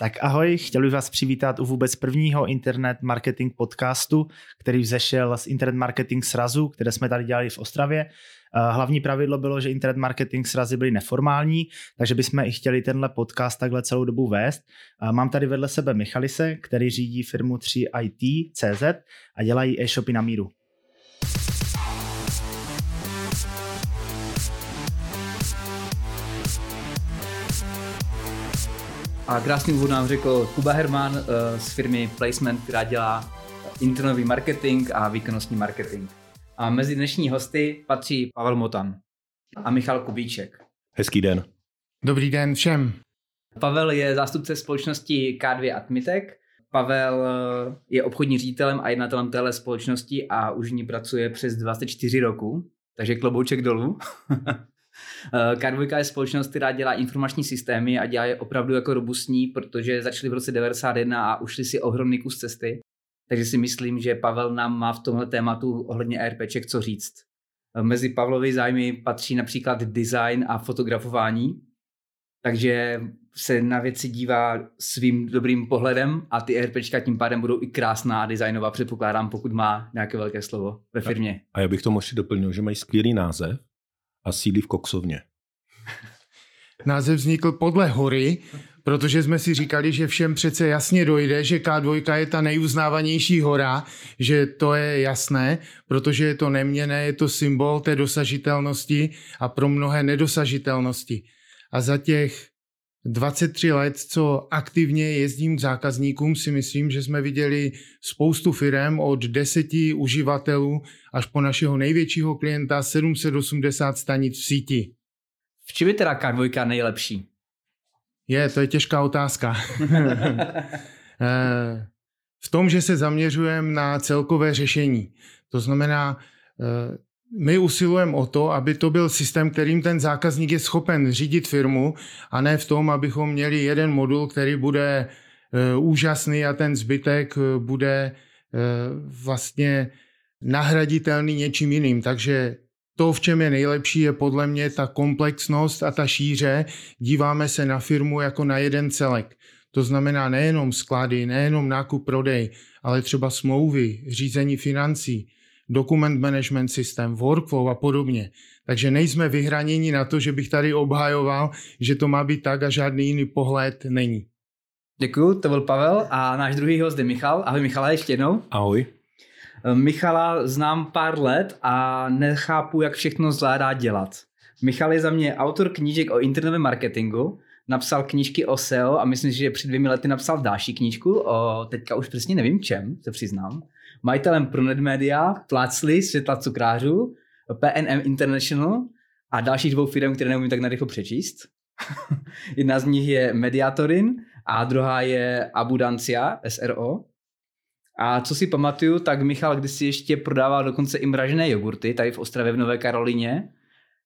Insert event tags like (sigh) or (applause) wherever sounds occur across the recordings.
Tak ahoj, chtěl bych vás přivítat u vůbec prvního internet marketing podcastu, který vzešel z internet marketing srazu, které jsme tady dělali v Ostravě. Eh, hlavní pravidlo bylo, že internet marketing srazy byly neformální, takže bychom i chtěli tenhle podcast takhle celou dobu vést. Eh, mám tady vedle sebe Michalise, který řídí firmu 3IT.cz a dělají e-shopy na míru. A krásný úvod nám řekl Kuba Herman eh, z firmy Placement, která dělá internetový marketing a výkonnostní marketing. A mezi dnešní hosty patří Pavel Motan a Michal Kubíček. Hezký den. Dobrý den všem. Pavel je zástupce společnosti K2 Admitek. Pavel eh, je obchodní ředitelem a jednatelem téhle společnosti a už v ní pracuje přes 24 roku, takže klobouček dolů. (laughs) K2 je společnost, která dělá informační systémy a dělá je opravdu jako robustní, protože začali v roce 91 a ušli si ohromný kus cesty. Takže si myslím, že Pavel nám má v tomhle tématu ohledně AirPček co říct. Mezi Pavlovy zájmy patří například design a fotografování, takže se na věci dívá svým dobrým pohledem a ty AirPčka tím pádem budou i krásná a designová, předpokládám, pokud má nějaké velké slovo ve firmě. A já bych to ještě doplnil, že mají skvělý název a sídlí v Koksovně. Název vznikl podle hory, protože jsme si říkali, že všem přece jasně dojde, že K2 je ta nejuznávanější hora, že to je jasné, protože je to neměné, je to symbol té dosažitelnosti a pro mnohé nedosažitelnosti. A za těch 23 let, co aktivně jezdím k zákazníkům, si myslím, že jsme viděli spoustu firm od deseti uživatelů až po našeho největšího klienta 780 stanic v síti. V čem je teda K2 nejlepší? Je, to je těžká otázka. (laughs) Eh, v tom, že se zaměřujeme na celkové řešení. To znamená, eh, my usilujeme o to, aby to byl systém, kterým ten zákazník je schopen řídit firmu a ne v tom, abychom měli jeden modul, který bude uh, úžasný a ten zbytek uh, bude uh, vlastně nahraditelný něčím jiným. Takže to, v čem je nejlepší, je podle mě ta komplexnost a ta šíře. Díváme se na firmu jako na jeden celek. To znamená nejenom sklady, nejenom nákup, prodej, ale třeba smlouvy, řízení financí, dokument management systém, workflow a podobně. Takže nejsme vyhraněni na to, že bych tady obhajoval, že to má být tak a žádný jiný pohled není. Děkuji, to byl Pavel a náš druhý host je Michal. Ahoj Michala ještě jednou. Ahoj. Michala znám pár let a nechápu, jak všechno zvládá dělat. Michal je za mě autor knížek o internetovém marketingu, napsal knížky o SEO a myslím, že před dvěmi lety napsal další knížku o teďka už přesně nevím čem, se přiznám majitelem Pronet Media, Plácli, Světla cukrářů, PNM International a dalších dvou firm, které neumím tak narychlo přečíst. (laughs) Jedna z nich je Mediatorin a druhá je Abudancia, SRO. A co si pamatuju, tak Michal kdysi ještě prodával dokonce i mražené jogurty tady v Ostravě v Nové Karolíně.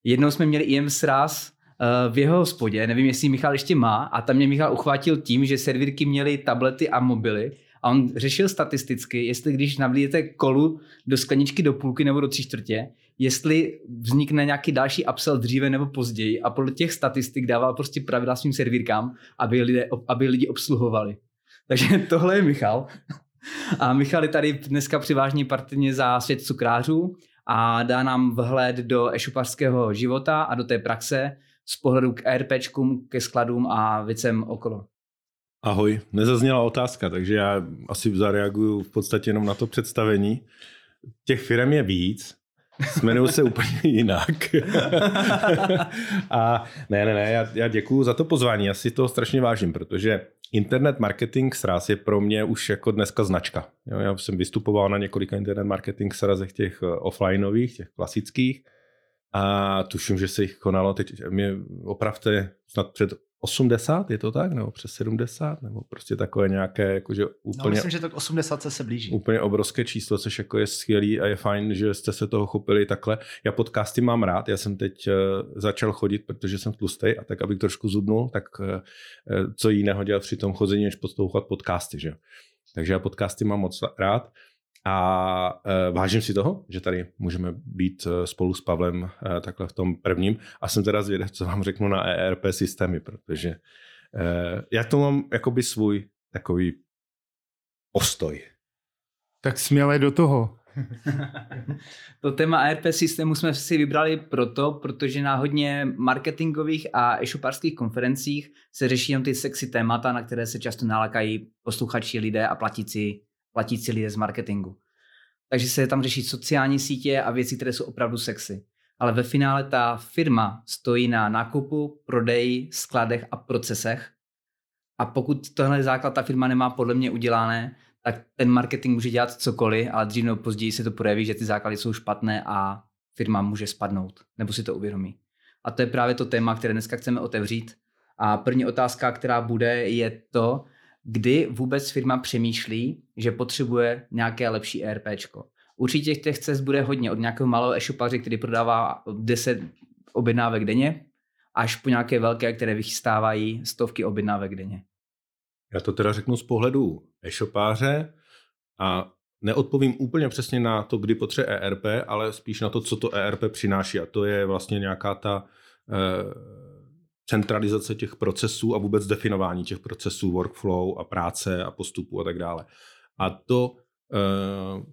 Jednou jsme měli IM sraz eh, v jeho hospodě, nevím, jestli Michal ještě má, a tam mě Michal uchvátil tím, že servírky měly tablety a mobily a on řešil statisticky, jestli když navlíjete kolu do skleničky do půlky nebo do tři čtvrtě, jestli vznikne nějaký další upsell dříve nebo později a podle těch statistik dával prostě pravidla svým servírkám, aby, lidé, aby lidi obsluhovali. Takže (laughs) tohle je Michal. A Michal je tady dneska přivážně partnerně za svět cukrářů a dá nám vhled do e života a do té praxe z pohledu k ERPčkům, ke skladům a věcem okolo. Ahoj, nezazněla otázka, takže já asi zareaguju v podstatě jenom na to představení. Těch firm je víc, jmenují se úplně (laughs) jinak. (laughs) a ne, ne, ne, já, já děkuju za to pozvání, já si to strašně vážím, protože internet marketing sraz je pro mě už jako dneska značka. Jo, já jsem vystupoval na několika internet marketing srazech těch eh, offlineových, těch klasických a tuším, že se jich konalo, teď mě opravte snad před 80, je to tak? Nebo přes 70? Nebo prostě takové nějaké, jakože no, úplně... No, myslím, že tak 80 se blíží. Úplně obrovské číslo, což jako je skvělý a je fajn, že jste se toho chopili takhle. Já podcasty mám rád, já jsem teď uh, začal chodit, protože jsem tlustý a tak, abych trošku zubnul, tak uh, co jiného dělat při tom chození, než poslouchat podcasty, že Takže já podcasty mám moc rád. A e, vážím si toho, že tady můžeme být e, spolu s Pavlem e, takhle v tom prvním. A jsem teda zvědav, co vám řeknu na ERP systémy, protože Eh, já to mám jakoby svůj takový postoj. Tak směle do toho. (laughs) to téma ARP systému jsme si vybrali proto, protože na hodně marketingových a e-shoparských konferencích se řeší jen ty sexy témata, na které se často nalakají posluchači lidé a platící, platící lidé z marketingu. Takže se tam řeší sociální sítě a věci, které jsou opravdu sexy. Ale ve finále ta firma stojí na nákupu, prodeji, skladech a procesech. A pokud tohle základ ta firma nemá podle mě udělané, tak ten marketing může dělat cokoliv, ale dřív nebo později se to projeví, že ty základy jsou špatné a firma může spadnout, nebo si to uvědomí. A to je právě to téma, které dneska chceme otevřít. A první otázka, která bude, je to, kdy vůbec firma přemýšlí, že potřebuje nějaké lepší ERPčko. Určitě těch cest bude hodně, od nějakého malého e-shopaře, který prodává 10 objednávek denně, až po nějaké velké, které vychystávají stovky objednávek denně. Já to teda řeknu z pohledu e-shopáře a neodpovím úplně přesně na to, kdy potřebuje ERP, ale spíš na to, co to ERP přináší. A to je vlastně nějaká ta e, centralizace těch procesů a vůbec definování těch procesů, workflow a práce a postupu a tak dále. A to, e,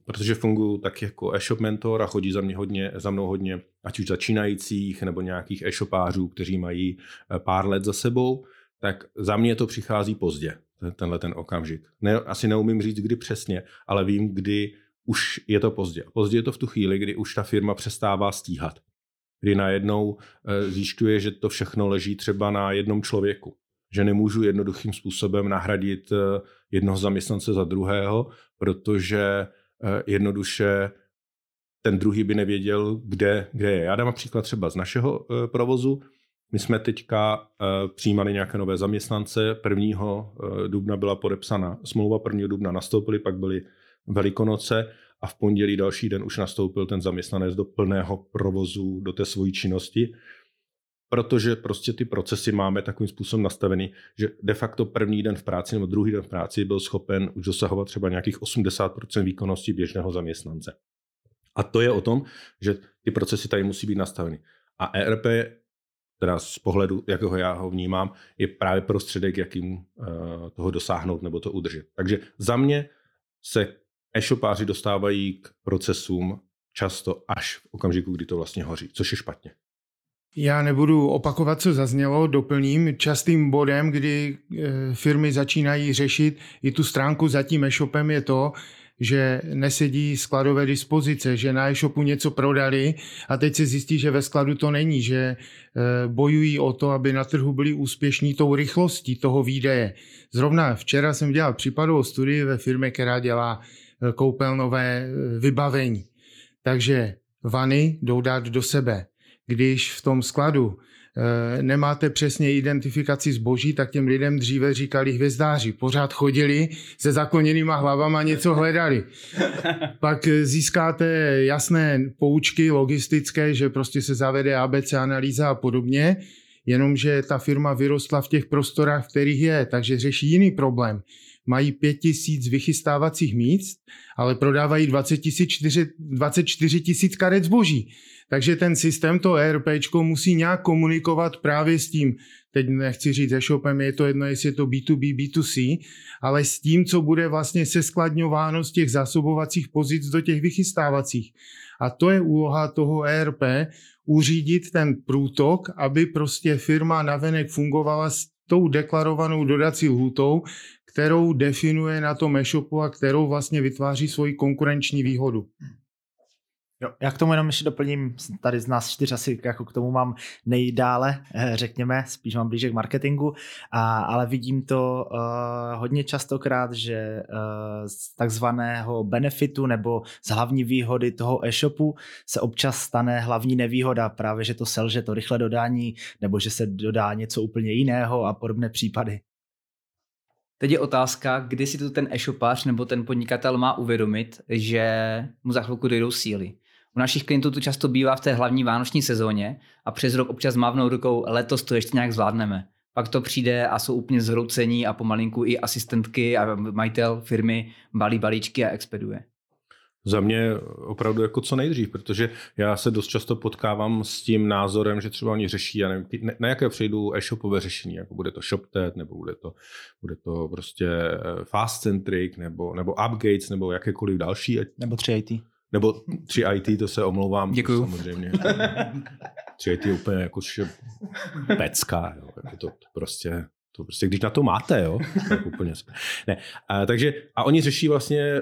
protože funguji tak jako e-shop mentor a chodí za, mě hodně, za mnou hodně ať už začínajících nebo nějakých e-shopářů, kteří mají eh, pár let za sebou, tak za mě to přichází pozdě tenhle ten okamžik. Ne, asi neumím říct, kdy přesně, ale vím, kdy už je to pozdě. Pozdě je to v tu chvíli, kdy už ta firma přestává stíhat. Kdy najednou e, zjišťuje, že to všechno leží třeba na jednom člověku. Že nemůžu jednoduchým způsobem nahradit e, jednoho zaměstnance za druhého, protože e, jednoduše ten druhý by nevěděl, kde, kde je. Já dám příklad třeba z našeho provozu. My jsme teďka přijímali nějaké nové zaměstnance. 1. Uh, eh, dubna byla podepsána smlouva, 1. dubna nastoupili, pak byly Velikonoce a v pondělí další den už nastoupil ten zaměstnanec do plného provozu, do té svojí činnosti, protože prostě ty procesy máme takovým způsobem nastavený, že de facto první den v práci nebo druhý den v práci byl schopen už dosahovat třeba nějakých 80% výkonnosti běžného zaměstnance. A to je o tom, že ty procesy tady musí být nastaveny. A ERP teda z pohledu, jakého já ho vnímám, je právě prostředek, jakým uh, toho dosáhnout nebo to udržet. Takže za mě se e-shopáři dostávají k procesům často až v okamžiku, kdy to vlastně hoří, což je špatně. Já nebudu opakovat, co zaznělo, doplním. Častým bodem, kdy eh, firmy začínají řešit i tu stránku za tím e-shopem je to, že nesedí skladové dispozice, že na e-shopu něco prodali a teď se zjistí, že ve skladu to není, že e, bojují o to, aby na trhu byli úspěšní tou rychlostí toho výdeje. Zrovna včera jsem dělal případovou studii ve firmě, která dělá e, koupelnové e, vybavení. Takže vany jdou dát do sebe. Když v tom skladu Eh, nemáte přesně identifikaci zboží, tak těm lidem dříve říkali hvězdáři. Pořád chodili se zakloněnýma hlavama, něco hledali. (laughs) Pak získáte jasné poučky logistické, že prostě se zavede ABC analýza a podobně, jenomže ta firma vyrostla v těch prostorách, v kterých je, takže řeší jiný problém mají 5000 vychystávacích míst, ale prodávají 24 tisíc karet zboží. Takže ten systém, to ERP, musí nějak komunikovat právě s tím, teď nechci říct e-shopem, je to jedno, jestli je to B2B, B2C, ale s tím, co bude vlastně seskladňováno z těch zásobovacích pozic do těch vychystávacích. A to je úloha toho ERP, uřídit ten průtok, aby prostě firma navenek fungovala s tou deklarovanou dodací lhutou, kterou definuje na tom e-shopu a kterou vlastně vytváří svoji konkurenční výhodu. Jo, já k tomu jenom ještě doplním, tady z nás čtyř asi jako k tomu mám nejdále, eh, řekněme, spíš mám blíže k marketingu, a, ale vidím to uh, hodně častokrát, že uh, z takzvaného benefitu nebo z hlavní výhody toho e-shopu se občas stane hlavní nevýhoda, právě že to selže to rychle dodání, nebo že se dodá něco úplně jiného a podobné případy. Teď je otázka, kdy si to ten e-shopář nebo ten podnikatel má uvědomit, že mu za chvilku dojdou síly. U našich klientů to často bývá v té hlavní vánoční sezóně a přes rok občas mávnou rukou, letos to ještě nějak zvládneme. Pak to přijde a jsou úplně zhroucení a pomalinku i asistentky a majitel firmy balí balíčky a expeduje. Za mě opravdu jako co nejdřív, protože já se dost často potkávám s tím názorem, že třeba oni řeší, já nevím, na jaké přejdu e-shopové řešení, jako bude to ShopTet, nebo bude to, bude to prostě eh, Fast Centric, nebo, nebo Upgates, nebo jakékoliv další. Nebo 3IT. Nebo 3IT, to se omlouvám. Děkuju. Samozřejmě. (laughs) 3IT je úplně jako pecka, jo. Jako to, to prostě to prostě, když na to máte, jo, tak úplně. Ne. A, takže, a oni řeší vlastně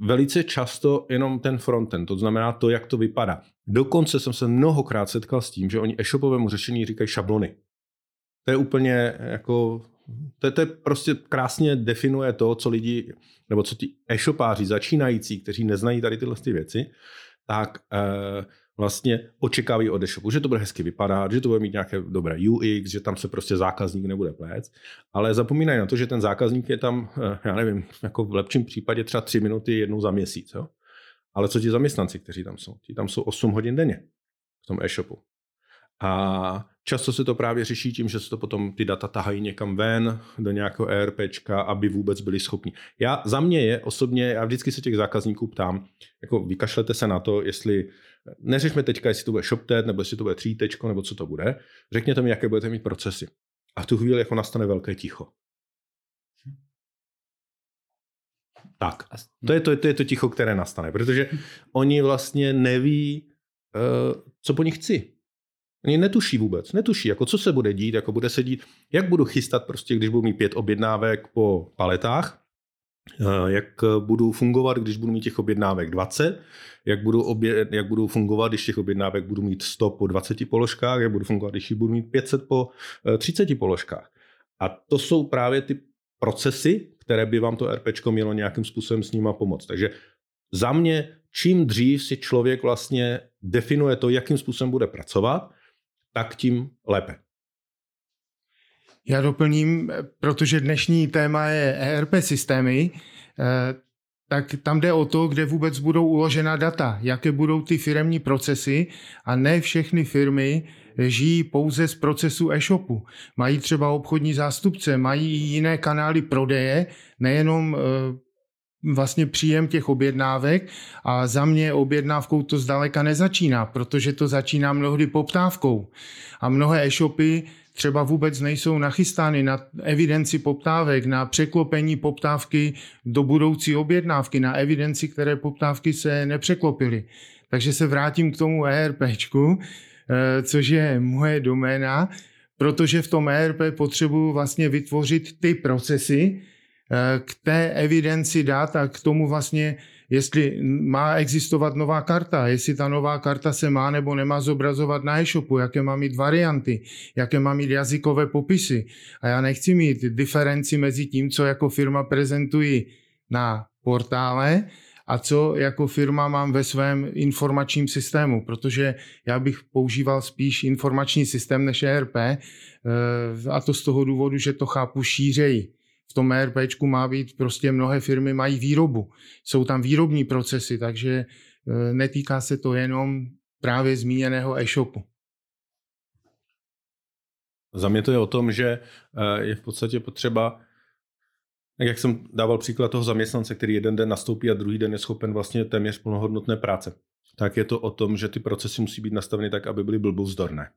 velice často jenom ten frontend, to znamená to, jak to vypadá. Dokonce jsem se mnohokrát setkal s tím, že oni e-shopovému řešení říkají šablony. To je úplně jako, to, to je prostě krásně definuje to, co lidi, nebo co ti e-shopáři začínající, kteří neznají tady tyhle ty věci, tak eh, vlastně očekávají od e-shopu, že to bude hezky vypadat, že to bude mít nějaké dobré UX, že tam se prostě zákazník nebude plést, ale zapomínají na to, že ten zákazník je tam, eh, já nevím, jako v lepším případě třeba tři minuty jednou za měsíc. Jo? Ale co ti zaměstnanci, kteří tam jsou? Ti tam jsou 8 hodin denně v tom e-shopu. A často se to právě řeší tím, že se to potom ty data tahají někam ven do nějakého ERPčka, aby vůbec byli schopni. Já za mě je osobně, já vždycky se těch zákazníků ptám, jako vykašlete se na to, jestli neřešme teďka, jestli to bude ShopTet, nebo jestli to bude 3 nebo co to bude. Řekněte mi, jaké budete mít procesy. A v tu chvíli jako nastane velké ticho. Tak, to je to, to je to ticho, které nastane, protože (laughs) oni vlastně neví, uh, co po nich chci. Oni netuší vůbec, netuší, jako co se bude dít, jako bude se dít, jak budu chystat prostě, když budu mít pět objednávek po paletách, jak budu fungovat, když budu mít těch objednávek 20, jak budu, obě, jak budu fungovat, když těch objednávek budu mít 100 po 20 položkách, jak budu fungovat, když budu mít 500 po 30 eh, položkách. A to jsou právě ty procesy, které by vám to RPčko mělo nějakým způsobem s nima pomoct. Takže za mě, čím dřív si člověk vlastně definuje to, jakým způsobem bude pracovat, tak tím lépe. Já doplním, protože dnešní téma je ERP systémy, eh, tak tam jde o to, kde vůbec budou uložena data, jaké budou ty firmní procesy a ne všechny firmy žijí pouze z procesu e-shopu. Mají třeba obchodní zástupce, mají jiné kanály prodeje, nejenom e, vlastně příjem těch objednávek a za mě objednávkou to zdaleka nezačíná, protože to začíná mnohdy poptávkou. A mnohé e-shopy třeba vůbec nejsou nachystány na evidenci poptávek, na překlopení poptávky do budoucí objednávky, na evidenci, které poptávky se nepřeklopily. Takže se vrátím k tomu ERPčku, eh, což je moje doména, protože v tom ERP potřebuji vlastně vytvořit ty procesy eh, k té evidenci dat a k tomu vlastně jestli má existovat nová karta, jestli ta nová karta se má nebo nemá zobrazovat na e-shopu, jaké má mít varianty, jaké má mít jazykové popisy. A já nechci mít diferenci mezi tím, co jako firma prezentuji na portále a co jako firma mám ve svém informačním systému, protože já bych používal spíš informační systém než ERP eh, a to z toho důvodu, že to chápu šířeji v tom ERPčku má být, prostě mnohé firmy mají výrobu. Jsou tam výrobní procesy, takže e, netýká se to jenom právě zmíněného e-shopu. Za mě to je o tom, že e, je v podstatě potřeba, tak jak jsem dával příklad toho zaměstnance, který jeden den nastoupí a druhý den je schopen vlastně téměř plnohodnotné práce, tak je to o tom, že ty procesy musí být nastaveny tak, aby byly blbouzdorné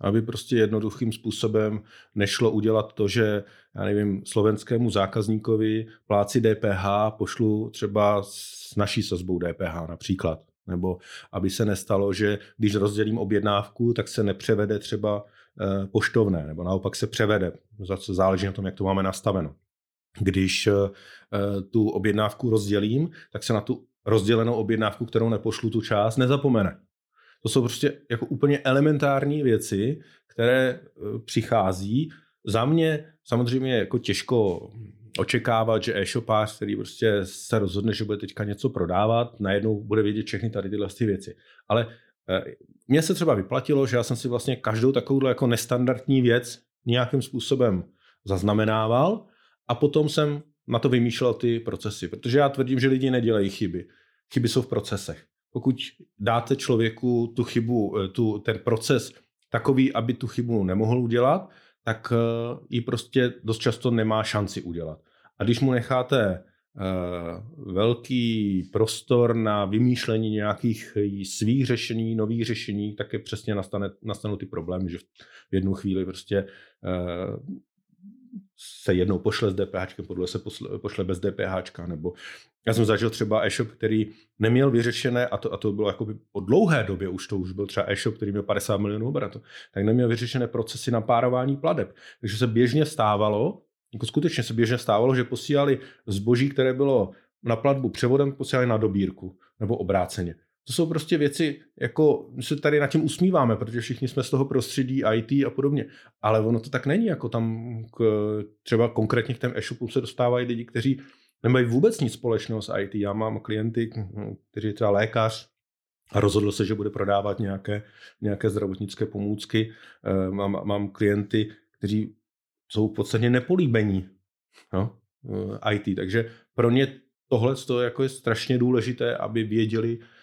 aby prostě jednoduchým způsobem nešlo udělat to, že já nevím, slovenskému zákazníkovi pláci DPH pošlu třeba s naší sazbou DPH například. Nebo aby se nestalo, že když rozdělím objednávku, tak se nepřevede třeba eh, poštovné, nebo naopak se převede. Zase záleží na tom, jak to máme nastaveno. Když eh, tu objednávku rozdělím, tak se na tu rozdělenou objednávku, kterou nepošlu tu část, nezapomene. To jsou prostě jako úplně elementární věci, které e, přichází. Za mě samozřejmě jako těžko očekávat, že e-shopář, který prostě se rozhodne, že bude teďka něco prodávat, najednou bude vědět všechny tady tyhle ty věci. Ale e, mně se třeba vyplatilo, že já jsem si vlastně každou takovou jako nestandardní věc nějakým způsobem zaznamenával a potom jsem na to vymýšlel ty procesy, protože já tvrdím, že lidi nedělají chyby. Chyby jsou v procesech pokud dáte člověku tu chybu, eh, tu, ten proces takový, aby tu chybu nemohl udělat, tak eh, ji prostě dost často nemá šanci udělat. A když mu necháte velký prostor na vymýšlení nějakých svých řešení, nových řešení, také přesně nastane, nastanou ty problémy, že v jednu chvíli prostě se jednou pošle s DPH, podle se pošle bez DPH, nebo já jsem zažil třeba e-shop, který neměl vyřešené, a to, a to bylo jako po dlouhé době, už to už byl třeba e-shop, který měl 50 milionů obratu, tak neměl vyřešené procesy na párování pladeb. Takže se běžně stávalo, jako skutečně se běžně stávalo, že posílali zboží, které bylo na platbu převodem, posílali na dobírku nebo obráceně. To jsou prostě věci, jako my se tady nad tím usmíváme, protože všichni jsme z toho prostředí IT a podobně. Ale ono to tak není, jako tam k, třeba konkrétně k těm e-shopům se dostávají lidi, kteří nemají vůbec nic společného s IT. Já mám klienty, kteří je třeba lékař, a rozhodl se, že bude prodávat nějaké, nějaké zdravotnické pomůcky. Eh, mám, mám klienty, kteří jsou v podstatě nepolíbení no, IT, takže pro ně tohle jako je strašně důležité, aby věděli, Eh,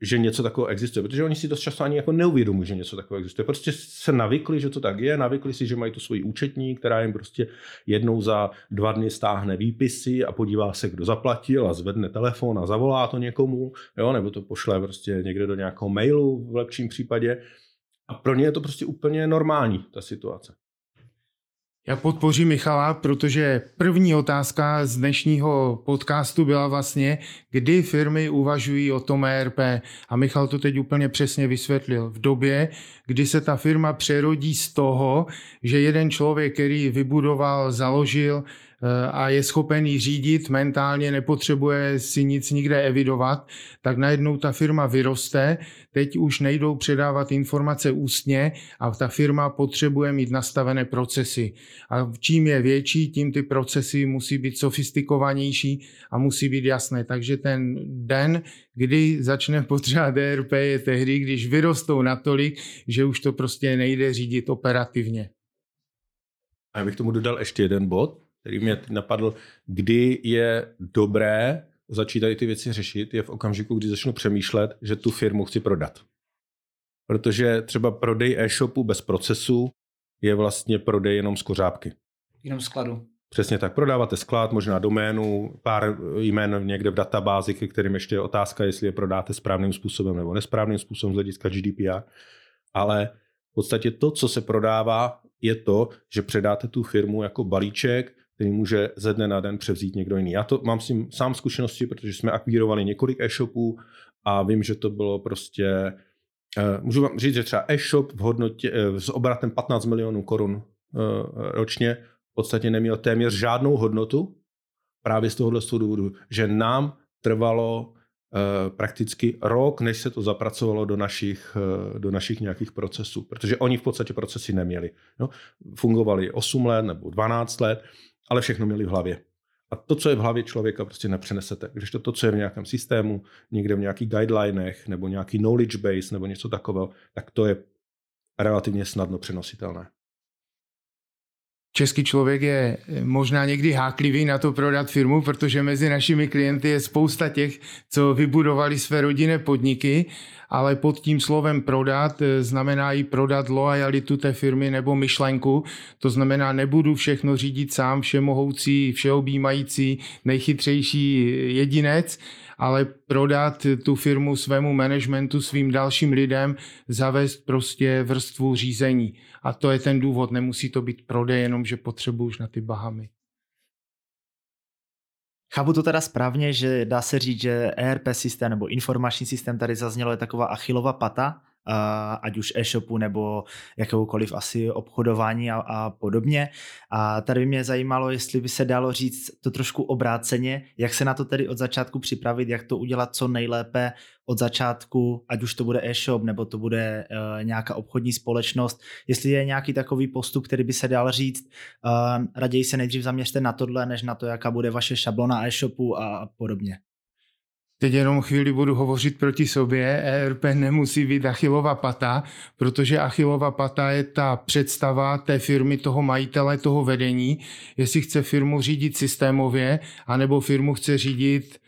že něco takového existuje, protože oni si dost často ani jako neuvědomují, že něco takového existuje. Prostě se navykli, že to tak je, navykli si, že mají tu svoji účetní, která jim prostě jednou za dva dny stáhne výpisy a podívá se, kdo zaplatil a zvedne telefon a zavolá to někomu, jo, nebo to pošle prostě někde do nějakého mailu v lepším případě. A pro ně je to prostě úplně normální, ta situace. Já podpořím Michala, protože první otázka z dnešního podcastu byla vlastně, kdy firmy uvažují o tom ERP. A Michal to teď úplně přesně vysvětlil. V době, kdy se ta firma přerodí z toho, že jeden člověk, který vybudoval, založil a je schopen ji řídit, mentálně nepotřebuje si nic nikde evidovat, tak najednou ta firma vyroste, teď už nejdou předávat informace ústně a ta firma potřebuje mít nastavené procesy. A čím je větší, tím ty procesy musí být sofistikovanější a musí být jasné. Takže ten den, kdy začne potřebovat DRP, je tehdy, když vyrostou natolik, že už to prostě nejde řídit operativně. A já bych tomu dodal ještě jeden bod, který mě napadl, kdy je dobré začít tady ty věci řešit, je v okamžiku, kdy začnu přemýšlet, že tu firmu chci prodat. Protože třeba prodej e-shopu bez procesu je vlastně prodej jenom z kořápky. Jenom skladu. Přesně tak. Prodáváte sklad, možná doménu, pár jmen někde v databázi, ke kterým ještě je otázka, jestli je prodáte správným způsobem nebo nesprávným způsobem z hlediska GDPR. Ale v podstatě to, co se prodává, je to, že předáte tu firmu jako balíček, který může ze dne na den převzít někdo jiný. Já to mám s tím sám zkušenosti, protože jsme akvírovali několik e-shopů a vím, že to bylo prostě, eh, můžu vám říct, že třeba e-shop v hodnotě, eh, s obratem 15 milionů korun eh, ročně v podstatě neměl téměř žádnou hodnotu právě z tohohle důvodu, že nám trvalo prakticky rok, než se to zapracovalo do našich, do našich nějakých procesů, protože oni v podstatě procesy neměli. No, fungovali 8 let nebo 12 let ale všechno měli v hlavě. A to, co je v hlavě člověka, prostě nepřenesete. Když to, to, co je v nějakém systému, někde v nějakých guidelinech, nebo nějaký knowledge base, nebo něco takového, tak to je relativně snadno přenositelné. Český člověk je možná někdy háklivý na to prodat firmu, protože mezi našimi klienty je spousta těch, co vybudovali své rodinné podniky ale pod tím slovem prodat eh, znamená i prodat loajalitu té firmy nebo myšlenku. To znamená, nebudu všechno řídit sám, všemohoucí, všeobjímající, nejchytřejší jedinec, ale prodat tu firmu svému managementu, svým dalším lidem, zavést prostě vrstvu řízení. A to je ten důvod, nemusí to být prodej, jenom že potřebuji už na ty Bahamy. Chápu to teda správně, že dá se říct, že ERP systém nebo informační systém tady zaznělo je taková achilova pata, ať už e-shopu nebo jakéhokoliv asi obchodování a, a podobně. A tady by mě zajímalo, jestli by se dalo říct to trošku obráceně, jak se na to tedy od začátku připravit, jak to udělat co nejlépe od začátku, ať už to bude e-shop nebo to bude uh, nějaká obchodní společnost, jestli je nějaký takový postup, který by se dal říct, uh, raději se nejdřív zaměřte na tohle, než na to, jaká bude vaše šablona e-shopu a podobně. Teď jenom chvíli budu hovořit proti sobě. ERP nemusí být Achilova pata, protože Achilova pata je ta představa té firmy, toho majitele, toho vedení, jestli chce firmu řídit systémově, anebo firmu chce řídit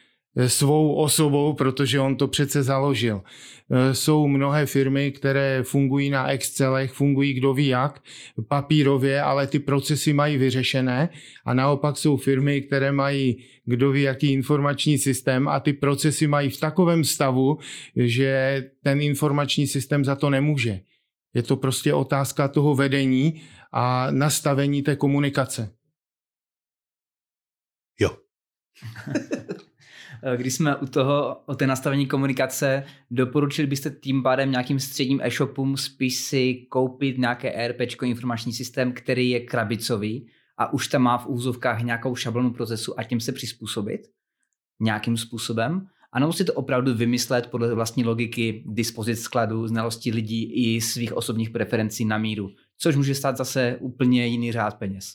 svou osobou, protože on to přece založil. Eh, jsou mnohé firmy, které fungují na Excelech, fungují kdo ví jak, papírově, ale ty procesy mají vyřešené a naopak jsou firmy, které mají kdo ví jaký informační systém a ty procesy mají v takovém stavu, že ten informační systém za to nemůže. Je to prostě otázka toho vedení a nastavení té komunikace. Jo. (laughs) Eh, když jsme u toho, o té nastavení komunikace, doporučili byste tím pádem nějakým středním e-shopům spíš si koupit nějaké ERP, informační systém, který je krabicový a už tam má v úzovkách nějakou šablonu procesu a tím se přizpůsobit nějakým způsobem? A nebo si to opravdu vymyslet podle vlastní logiky, dispozic skladu, znalosti lidí i svých osobních preferencí na míru, což může stát zase úplně jiný řád peněz.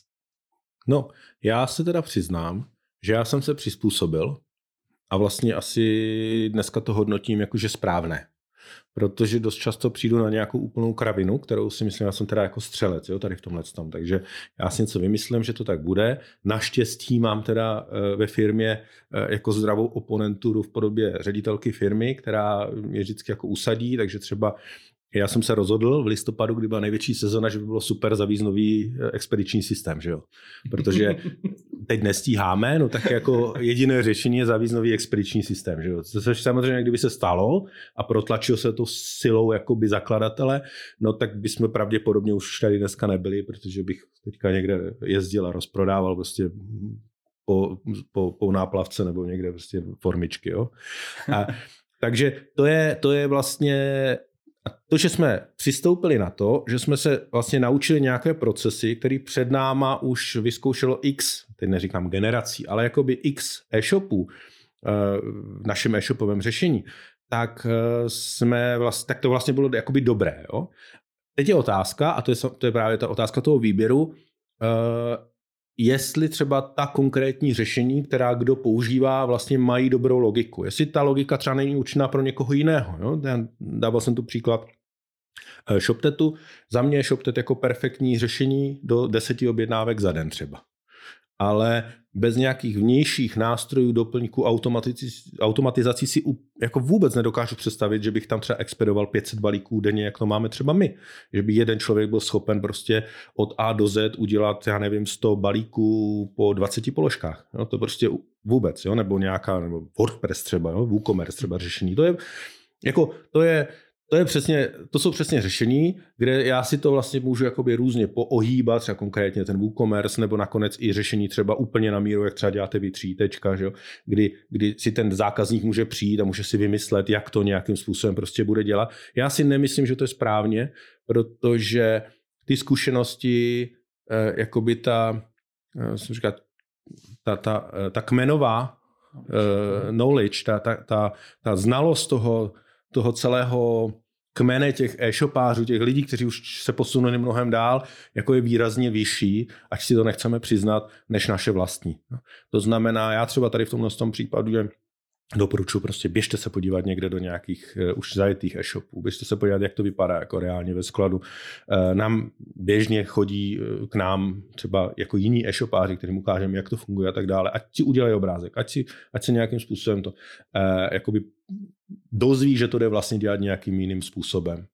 No, já se teda přiznám, že já jsem se přizpůsobil a vlastně asi dneska to hodnotím jakože správné. Protože dost často přijdu na nějakou úplnou kravinu, kterou si myslím, já jsem teda jako střelec, jo, tady v tomhle tom. Takže já si něco vymyslím, že to tak bude. Naštěstí mám teda eh, ve firmě eh, jako zdravou oponenturu v podobě ředitelky firmy, která mě vždycky jako usadí, takže třeba já jsem se rozhodl v listopadu, kdy byla největší sezona, že by bylo super zavízt nový eh, expediční systém, že jo? Protože (laughs) teď nestíháme, no tak jako jediné řešení je zavízt nový expediční systém, že jo? Což samozřejmě, kdyby se stalo a protlačil se to silou jakoby zakladatele, no tak bychom pravděpodobně už tady dneska nebyli, protože bych teďka někde jezdil a rozprodával prostě po, po, po náplavce nebo někde prostě formičky, jo? A, takže to je, to je vlastně a to, že jsme přistoupili na to, že jsme se vlastně naučili nějaké procesy, které před náma už vyzkoušelo x, teď neříkám generací, ale jakoby x e-shopů eh, v našem e-shopovém řešení, tak, eh, jsme vlastně, tak to vlastně bylo jakoby dobré. Jo? Teď je otázka, a to je, to je právě ta otázka toho výběru, eh, jestli třeba ta konkrétní řešení, která kdo používá, vlastně mají dobrou logiku. Jestli ta logika třeba není účinná pro někoho jiného. Jo? Dával jsem tu příklad eh, ShopTetu. Za mě je ShopTet jako perfektní řešení do deseti objednávek za den třeba ale bez nějakých vnějších nástrojů, doplňků, automatizací si jako vůbec nedokážu představit, že bych tam třeba expedoval 500 balíků denně, jak to máme třeba my. Že by jeden člověk byl schopen prostě od A do Z udělat, já nevím, 100 balíků po 20 položkách. Jo, to prostě vůbec, jo, nebo nějaká, nebo WordPress třeba, jo, WooCommerce třeba řešení. To je, jako, to je, to, je přesně, to jsou přesně řešení, kde já si to vlastně můžu jakoby různě poohýbat, třeba konkrétně ten WooCommerce, nebo nakonec i řešení třeba úplně na míru, jak třeba děláte vy třítečka, že jo? Kdy, kdy si ten zákazník může přijít a může si vymyslet, jak to nějakým způsobem prostě bude dělat. Já si nemyslím, že to je správně, protože ty zkušenosti, eh, jakoby ta, eh, jsem říkat, ta, ta, eh, ta kmenová eh, knowledge, ta, ta, ta, ta znalost toho, toho celého kmene těch e-shopářů, těch lidí, kteří už se posunuli mnohem dál, jako je výrazně vyšší, až si to nechceme přiznat, než naše vlastní. To znamená, já třeba tady v tomhle tom případu, že doporučuji prostě běžte se podívat někde do nějakých uh, už zajetých e-shopů, běžte se podívat, jak to vypadá jako reálně ve skladu. Uh, nám běžně chodí uh, k nám třeba jako jiní e-shopáři, kterým ukážeme, jak to funguje a tak dále. Ať si udělají obrázek, ať, si, ať se nějakým způsobem to uh, jakoby dozví, že to jde vlastně dělat nějakým jiným způsobem.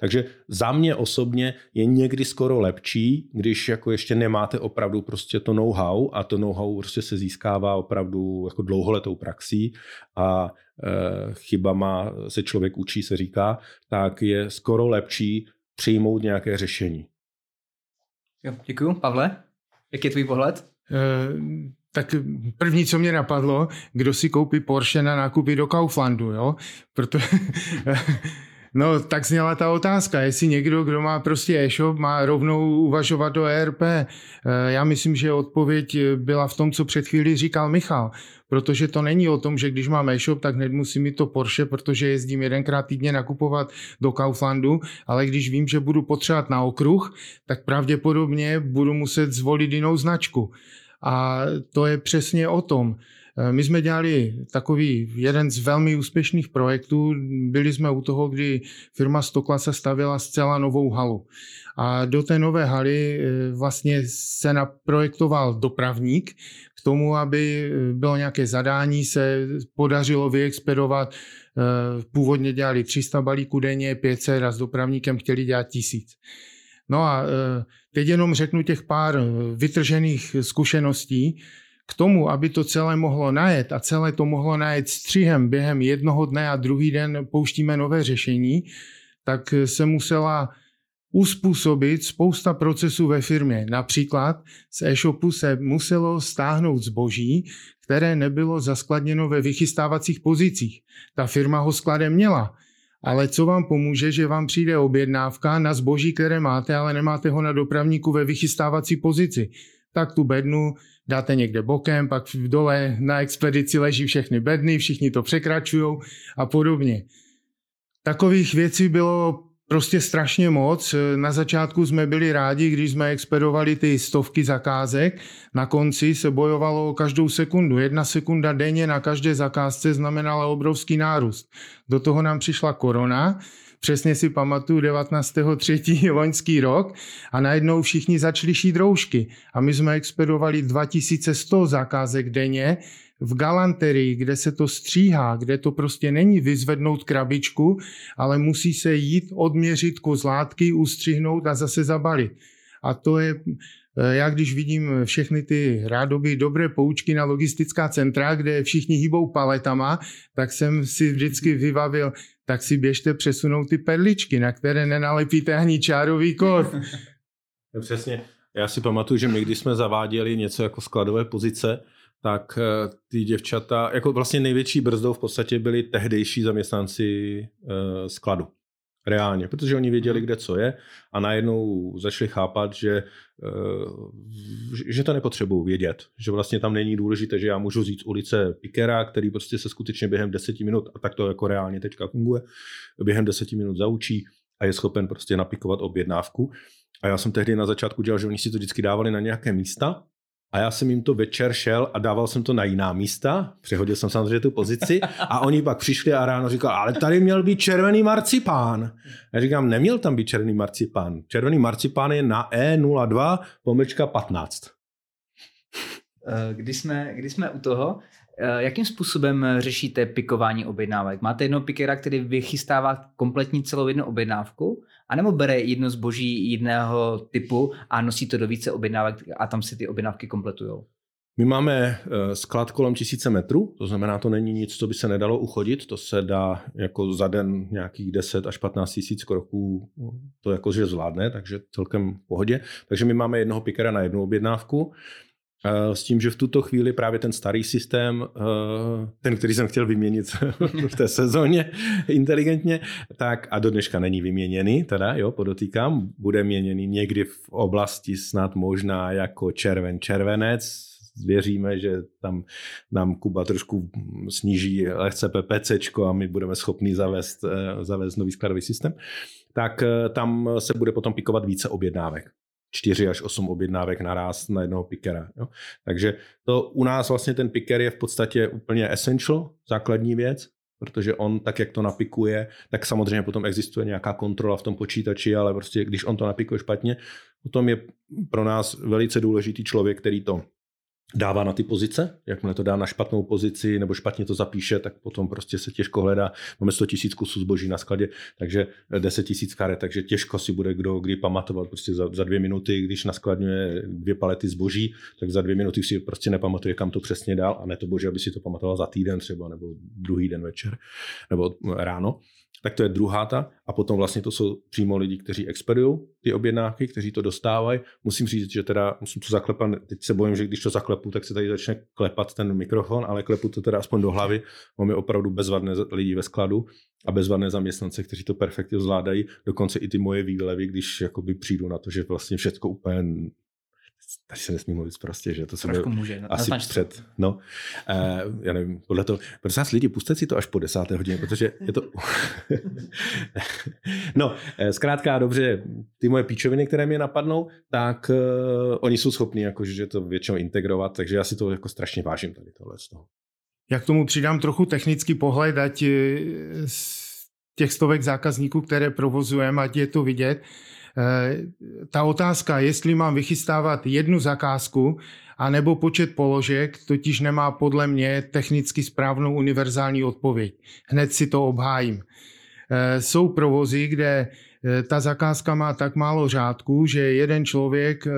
Takže za mě osobně je někdy skoro lepší, když jako ještě nemáte opravdu prostě to know-how a to know-how prostě se získává opravdu jako dlouholetou praxí a e, chybama se člověk učí, se říká, tak je skoro lepší přijmout nějaké řešení. Jo, děkuju. Pavle, jaký je tvůj pohled? E, tak první, co mě napadlo, kdo si koupí Porsche na nákupy do Kauflandu, jo? Protože (laughs) No, tak zněla ta otázka, jestli někdo, kdo má prostě e-shop, má rovnou uvažovat do ERP. Eh, já myslím, že odpověď byla v tom, co před chvíli říkal Michal, protože to není o tom, že když mám e-shop, tak hned musím mít to Porsche, protože jezdím jedenkrát týdně nakupovat do Kauflandu, ale když vím, že budu potřebovat na okruh, tak pravděpodobně budu muset zvolit jinou značku. A to je přesně o tom. Eh, my jsme dělali takový jeden z velmi úspěšných projektů. Byli jsme u toho, kdy firma Stoklasa stavěla zcela novou halu. A do té nové haly eh, vlastně se naprojektoval dopravník k tomu, aby eh, bylo nějaké zadání, se podařilo vyexpedovat. Původně dělali 300 balíků denně, 500 a s dopravníkem chtěli dělat tisíc. No a teď jenom řeknu těch pár vytržených zkušeností. K tomu, aby to celé mohlo najet a celé to mohlo najet střihem během jednoho dne a druhý den pouštíme nové řešení, tak se musela uspůsobit spousta procesů ve firmě. Například z e-shopu se muselo stáhnout zboží, které nebylo zaskladněno ve vychystávacích pozicích. Ta firma ho skladem měla, ale co vám pomůže, že vám přijde objednávka na zboží, které máte, ale nemáte ho na dopravníku ve vychystávací pozici. Tak tu bednu dáte někde bokem, pak v dole na expedici leží všechny bedny, všichni to překračují a podobně. Takových věcí bylo prostě strašně moc. Na začátku jsme byli rádi, když jsme expedovali ty stovky zakázek. Na konci se bojovalo o každou sekundu. Jedna sekunda denně na každé zakázce znamenala obrovský nárůst. Do toho nám přišla korona, přesně si pamatuju 19.3. (laughs) loňský rok a najednou všichni začali šít roušky a my jsme expedovali 2100 zakázek denně v galanterii, kde se to stříhá, kde to prostě není vyzvednout krabičku, ale musí se jít odměřit kus látky, ustřihnout a zase zabalit. A to je, eh, já když vidím všechny ty rádoby dobré poučky na logistická centra, kde všichni hýbou paletama, tak jsem si vždycky vybavil, tak si běžte přesunout ty perličky, na které nenalepíte ani čárový kód. (laughs) No, přesně. Já si pamatuju, že my, když jsme zaváděli něco jako skladové pozice, tak eh, ty děvčata, jako vlastně největší brzdou v podstatě byli tehdejší zaměstnanci uh, skladu. Reálně, protože oni věděli, mhm. kde co je a najednou začali chápat, že, uh, že to nepotřebují vědět. Že vlastně tam není důležité, že já můžu říct ulice Pikera, který prostě se skutečně během deseti minut, a tak to jako reálně teďka funguje, během deseti minut zaučí a je schopen prostě napikovat objednávku. A já jsem tehdy na začátku dělal, že oni si to vždycky dávali na nějaké místa a já jsem jim to večer šel a dával jsem to na jiná místa, přehodil jsem samozřejmě tu pozici a oni pak přišli a ráno říkali, ale tady měl být červený marcipán. Já říkám, neměl tam být červený marcipán. Červený marcipán je na E02 pomlčka 15. Eh, když jsme, když jsme u toho, jakým způsobem řešíte pikování objednávek? Máte jednoho pikera, který vychystává kompletní celou jednu objednávku anebo bere jedno zboží jiného typu a nosí to do více objednávek a tam si ty objednávky kompletují? My máme eh, sklad kolem tisíce metrů, to znamená, to není nic, co by se nedalo uchodit, to se dá jako za den nějakých 10 až 15 tisíc kroků, to jakože zvládne, takže celkem v pohodě. Takže my máme jednoho pikera na jednu objednávku. Eh, s tím, že v tuto chvíli právě ten starý systém, eh, ten, který jsem chtěl vyměnit (laughs) v té sezóně inteligentně, tak a do dneška není vyměněný, teda jo, podotýkám, bude měněný někdy v oblasti snad možná jako červen červenec, věříme, že tam nám Kuba trošku sníží lehce PPC a my budeme schopni zavést, eh, zavést nový skladový systém, tak tam se bude potom pikovat více objednávek. 4 až 8 objednávek naraz na jednoho pikera. Jo. Takže to u nás vlastně ten piker je v podstatě úplně essential, základní věc, protože on tak, jak to napikuje, tak samozřejmě potom existuje nějaká kontrola v tom počítači, ale prostě když on to napikuje špatně, potom je pro nás velice důležitý člověk, který to dává na ty pozice, jakmile to dá na špatnou pozici nebo špatně to zapíše, tak potom prostě se těžko hledá. Máme 100 tisíc kusů zboží na skladě, takže 10 tisíc karet, takže těžko si bude kdo kdy pamatovat. Prostě za, za dvě minuty, když naskladňuje dvě palety zboží, tak za dvě minuty si prostě nepamatuje, kam to přesně dál a ne to bože, aby si to pamatoval za týden třeba nebo druhý den večer nebo ráno tak to je druhá ta. A potom vlastně to jsou přímo lidi, kteří expedují ty objednávky, kteří to dostávají. Musím říct, že teda musím to zaklepat, teď se bojím, že když to zaklepu, tak se tady začne klepat ten mikrofon, ale klepu to teda aspoň do hlavy. Máme opravdu bezvadné lidi ve skladu a bezvadné zaměstnance, kteří to perfektně zvládají. Dokonce i ty moje výlevy, když jakoby přijdu na to, že vlastně všechno úplně tady se nesmí mluvit prostě, že to se Trošku může, asi před, no, uh, já nevím, podle toho, prosím vás lidi, puste si to až po desáté hodině, protože je to, (laughs) no, eh, zkrátka dobře, ty moje píčoviny, které mě napadnou, tak uh, oni jsou schopni jakože to většinou integrovat, takže já si to jako strašně vážím tady tohle z toho. Já k tomu přidám trochu technický pohled, ať z těch stovek zákazníků, které provozujeme, ať je to vidět. Ta otázka, jestli mám vychystávat jednu zakázku, anebo počet položek, totiž nemá podle mě technicky správnou univerzální odpověď. Hned si to obhájím. Jsou provozy, kde Eh, ta zakázka má tak málo řádků, že jeden člověk eh,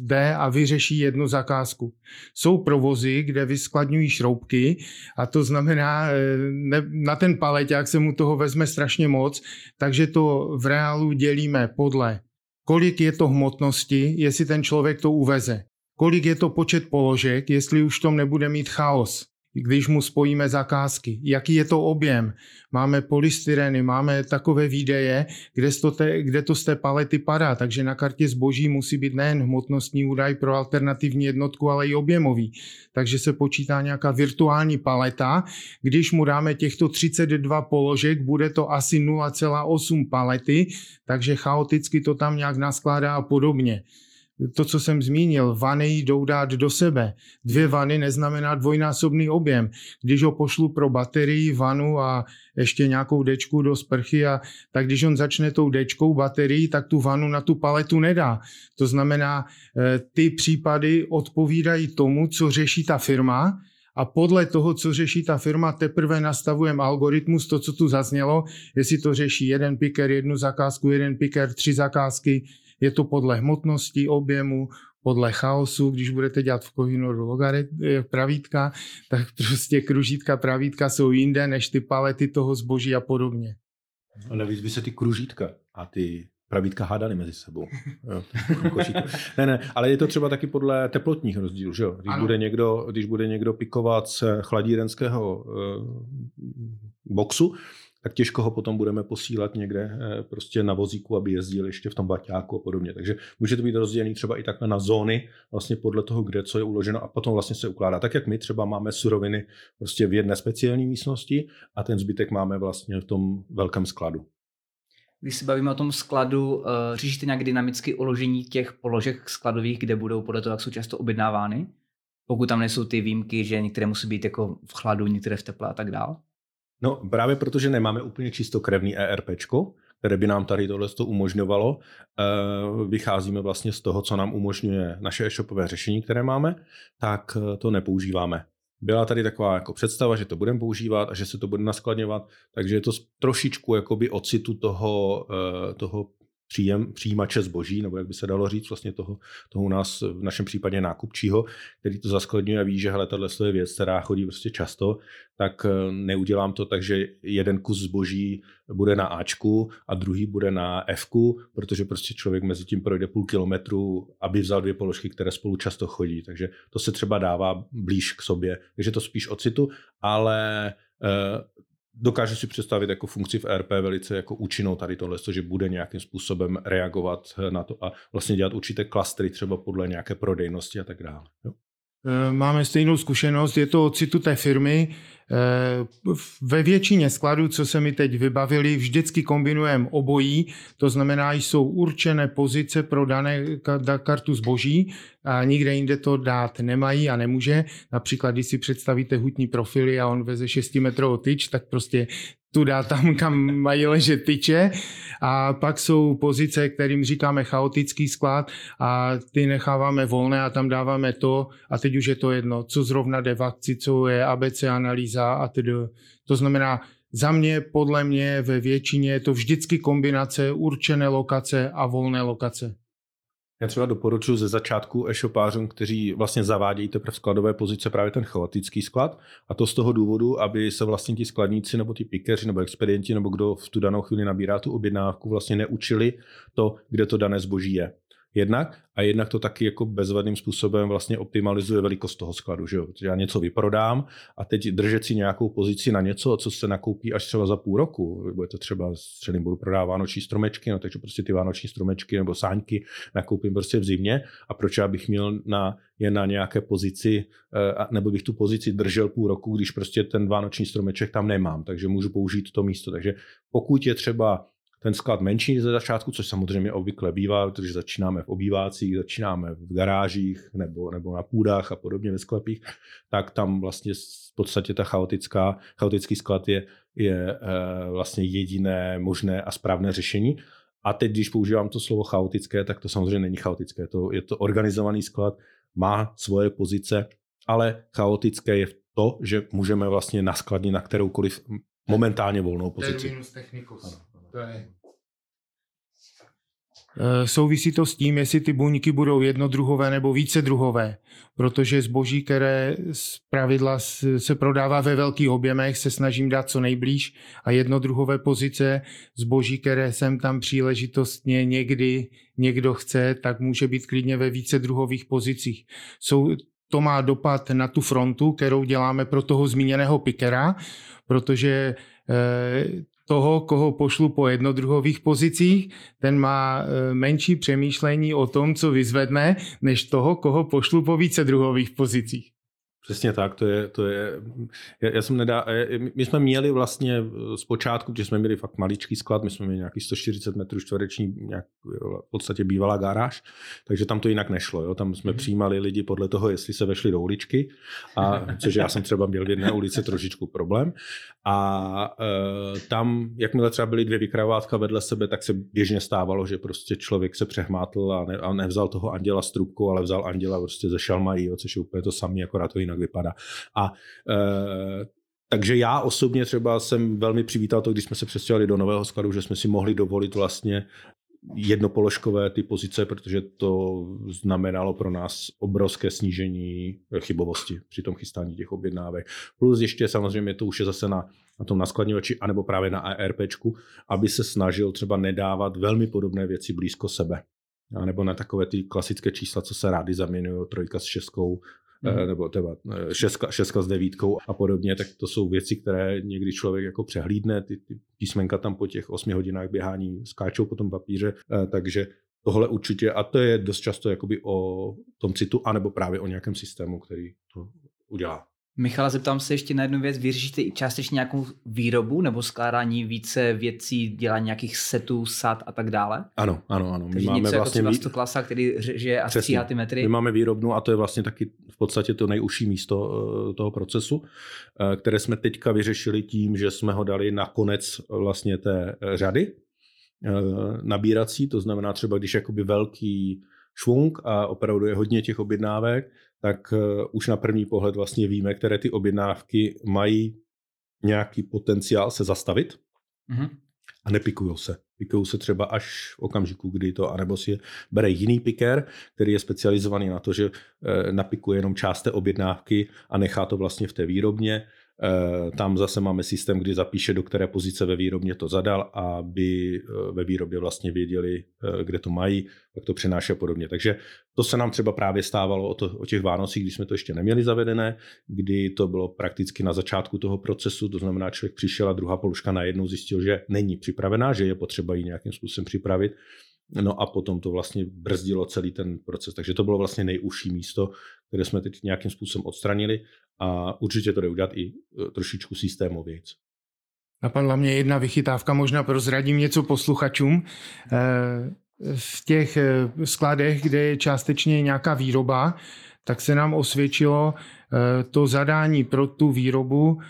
jde a vyřeší jednu zakázku. Jsou provozy, kde vyskladňují šroubky a to znamená, eh, na ten paleťák se mu toho vezme strašně moc, takže to v reálu dělíme podle kolik je to hmotnosti, jestli ten člověk to uveze. Kolik je to počet položek, jestli už tom nebude mít chaos když mu spojíme zakázky. Jaký je to objem? Máme polystyreny, máme takové výdeje, kde to, te, kde to z té palety padá, takže na kartě zboží musí být nejen hmotnostní údaj pro alternativní jednotku, ale i objemový. Takže se počítá nějaká virtuální paleta. Když mu dáme těchto 32 položek, bude to asi 0,8 palety, takže chaoticky to tam nějak naskládá a podobně to, co jsem zmínil, vany jdou dát do sebe. Dvě vany neznamená dvojnásobný objem. Když ho pošlu pro baterii, vanu a ještě nějakou dečku do sprchy, a, tak když on začne tou dečkou baterií, tak tu vanu na tu paletu nedá. To znamená, eh, ty případy odpovídají tomu, co řeší ta firma, a podle toho, co řeší ta firma, teprve nastavujeme algoritmus, to, co tu zaznělo, jestli to řeší jeden piker, jednu zakázku, jeden piker, tři zakázky, je to podle hmotnosti, objemu, podle chaosu, když budete dělat v Kohinoru logarit, eh, pravítka, tak prostě kružítka, pravítka jsou jinde než ty palety toho zboží a podobně. A navíc by se ty kružítka a ty pravítka hádali mezi sebou. (laughs) Jo, ne, ne, ale je to třeba taky podle teplotních rozdílů, že jo? Když, bude někdo, když bude někdo pikovat z chladírenského uh, boxu, tak těžko ho potom budeme posílat někde eh, prostě na vozíku, aby jezdil ještě v tom baťáku a podobně. Takže může to být rozdělený třeba i takhle na zóny, vlastně podle toho, kde co je uloženo a potom vlastně se ukládá. Tak jak my třeba máme suroviny prostě v jedné speciální místnosti a ten zbytek máme vlastně v tom velkém skladu. Když se bavíme o tom skladu, uh, řešíte nějak dynamicky uložení těch položek skladových, kde budou podle toho, jak jsou často objednávány? Pokud tam nejsou ty výjimky, že některé musí být jako v chladu, některé v teple a tak dále? No právě protože nemáme úplně čistokrevný ERP, které by nám tady tohle umožňovalo, eh, vycházíme vlastně z toho, co nám umožňuje naše e-shopové řešení, které máme, tak eh, to nepoužíváme. Byla tady taková jako představa, že to budeme používat a že se to bude naskladňovat, takže je to trošičku jakoby ocitu toho, eh, toho příjem, přijímače zboží, nebo jak by se dalo říct, vlastně toho, toho u nás v našem případě nákupčího, který to zaskladňuje a ví, že hele, tohle je věc, která chodí prostě často, tak eh, neudělám to tak, že jeden kus zboží bude na Ačku a druhý bude na Fku, protože prostě člověk mezi tím projde půl kilometru, aby vzal dvě položky, které spolu často chodí. Takže to se třeba dává blíž k sobě. Takže to spíš ocitu, ale eh, dokážu si představit jako funkci v ERP velice jako účinnou tady tohle, že bude nějakým způsobem reagovat na to a vlastně dělat určité klastry třeba podle nějaké prodejnosti a tak dále. Jo. Eh, máme stejnou zkušenost, je to od citu té firmy. Eh, ve většině skladů, co se mi teď vybavili, vždycky kombinujeme obojí, to znamená, jsou určené pozice pro dané kartu zboží a nikde jinde to dát nemají a nemůže. Například, když si představíte hutní profily a on veze 6 metrovou tyč, tak prostě tu dá tam, (laughs) kam mají ležet tyče a pak jsou pozice, kterým říkáme chaotický sklad a ty necháváme volné a tam dáváme to a teď už je to jedno, co zrovna jde v akci, co je ABC analýza a tedy. To znamená, za mě, podle mě, ve většině je to vždycky kombinace určené lokace a volné lokace. Já třeba doporučuji ze začátku e-shopářům, kteří vlastně zavádějí teprve skladové pozice právě ten chaotický sklad. A to z toho důvodu, aby se vlastně ti skladníci nebo ti pikeři nebo expedienti nebo kdo v tu danou chvíli nabírá tu objednávku vlastně neučili to, kde to dané zboží je jednak a jednak to taky jako bezvadným způsobem vlastně optimalizuje velikost toho skladu, že jo? Já něco vyprodám a teď držet si nějakou pozici na něco, co se nakoupí až třeba za půl roku, bude to třeba středním budu prodávat vánoční stromečky, no takže prostě ty vánoční stromečky nebo sáňky nakoupím prostě v zimě a proč já bych měl na, je na nějaké pozici, eh, nebo bych tu pozici držel půl roku, když prostě ten vánoční stromeček tam nemám, takže můžu použít to místo. Takže pokud je třeba ten sklad menší ze začátku, což samozřejmě obvykle bývá, protože začínáme v obývácích, začínáme v garážích nebo, nebo na půdách a podobně ve sklepích, tak tam vlastně v podstatě ta chaotická, chaotický sklad je, je e, vlastně jediné možné a správné řešení. A teď, když používám to slovo chaotické, tak to samozřejmě není chaotické. To, je to organizovaný sklad, má svoje pozice, ale chaotické je to, že můžeme vlastně naskladnit na kteroukoliv momentálně volnou pozici. Terminus technicus. To je Eh, souvisí to s tím, jestli ty buňky budou jednodruhové nebo více druhové, protože zboží, které z pravidla se prodává ve velkých objemech, se snažím dát co nejblíž a jednodruhové pozice zboží, které sem tam příležitostně někdy někdo chce, tak může být klidně ve více druhových pozicích. Jsou, to má dopad na tu frontu, kterou děláme pro toho zmíněného pikera, protože eh, toho, koho pošlu po jednodruhových pozicích, ten má e, menší přemýšlení o tom, co vyzvedne, než toho, koho pošlu po více druhových pozicích. Přesně tak, to je, to je já, já jsem nedá, my jsme měli vlastně z počátku, protože jsme měli fakt maličký sklad, my jsme měli nějaký 140 metrů čtvereční, nějak, v podstatě bývalá garáž, takže tam to jinak nešlo, jo? tam jsme mm. přijímali lidi podle toho, jestli se vešli do uličky, a, (laughs) což já jsem třeba měl v jedné ulici trošičku problém a e, tam, jakmile třeba byly dvě vykravátka vedle sebe, tak se běžně stávalo, že prostě člověk se přehmátl a, ne, a nevzal toho anděla s trubkou, ale vzal anděla prostě ze šalmají, což je úplně to samé, akorát to jinak vypadá. A e, takže já osobně třeba jsem velmi přivítal to, když jsme se přestěhovali do nového skladu, že jsme si mohli dovolit vlastně jednopoložkové ty pozice, protože to znamenalo pro nás obrovské snížení chybovosti při tom chystání těch objednávek. Plus ještě samozřejmě to už je zase na, na tom naskladňovači, anebo právě na ARPčku, aby se snažil třeba nedávat velmi podobné věci blízko sebe. A nebo na takové ty klasické čísla, co se rády zaměňují, trojka s šestkou, mm. nebo teda eh, šestka, šestka s devítkou a podobně, tak to jsou věci, které někdy člověk jako přehlídne, ty, ty písmenka tam po těch osmi hodinách běhání skáčou po tom papíře, eh, takže tohle určitě, a to je dost často jakoby o tom citu, anebo právě o nějakém systému, který to udělá. Michala, zeptám se ještě na jednu věc. Vy řešíte i částečně nějakou výrobu nebo skládání více věcí, dělání nějakých setů, sad a tak dále? Ano, ano, ano. My Takže máme něco vlastně jako klasa, který řeže a stříhá ty metry. My máme výrobnu a to je vlastně taky v podstatě to nejužší místo eh, toho procesu, eh, které jsme teďka vyřešili tím, že jsme ho dali na konec vlastně té eh, řady nabírací, to znamená třeba, když jakoby velký švung a opravdu je hodně těch objednávek, tak eh, už na první pohled vlastně víme, které ty objednávky mají nějaký potenciál se zastavit mm-hmm. a nepikují se. Pikují se třeba až v okamžiku, kdy to, anebo si je bere jiný piker, který je specializovaný na to, že eh, napikuje jenom část té objednávky a nechá to vlastně v té výrobně tam zase máme systém, kdy zapíše, do které pozice ve výrobně to zadal, aby eh, ve výrobě vlastně věděli, eh, kde to mají, jak to přenáší a podobně. Takže to se nám třeba právě stávalo o, to, o těch Vánocích, když jsme to ještě neměli zavedené, kdy to bylo prakticky na začátku toho procesu, to znamená, člověk přišel a druhá položka najednou zjistil, že není připravená, že je potřeba ji nějakým způsobem připravit. No a potom to vlastně brzdilo celý ten proces. Takže to bylo vlastně nejužší místo, které jsme teď nějakým způsobem odstranili a určitě to jde udělat i e, trošičku systémovějc. Napadla mě jedna vychytávka, možná prozradím něco posluchačům. E, v těch e, skladech, kde je částečně nějaká výroba, tak se nám osvědčilo to zadání pro tu výrobu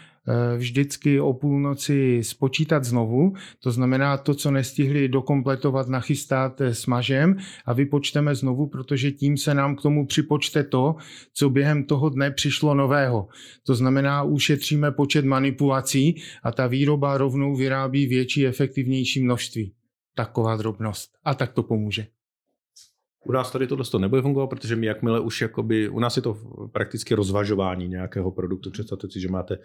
vždycky o půlnoci spočítat znovu. To znamená to, co nestihli dokompletovat, nachystat eh, smažem a vypočteme znovu, protože tím se nám k tomu připočte to, co během toho dne přišlo nového. To znamená, ušetříme počet manipulací a ta výroba rovnou vyrábí větší, efektivnější množství. Taková drobnost. A tak to pomůže. U nás tady tohle to nebude fungovat, protože my jakmile už jakoby, u nás je to prakticky rozvažování nějakého produktu. Představte si, že máte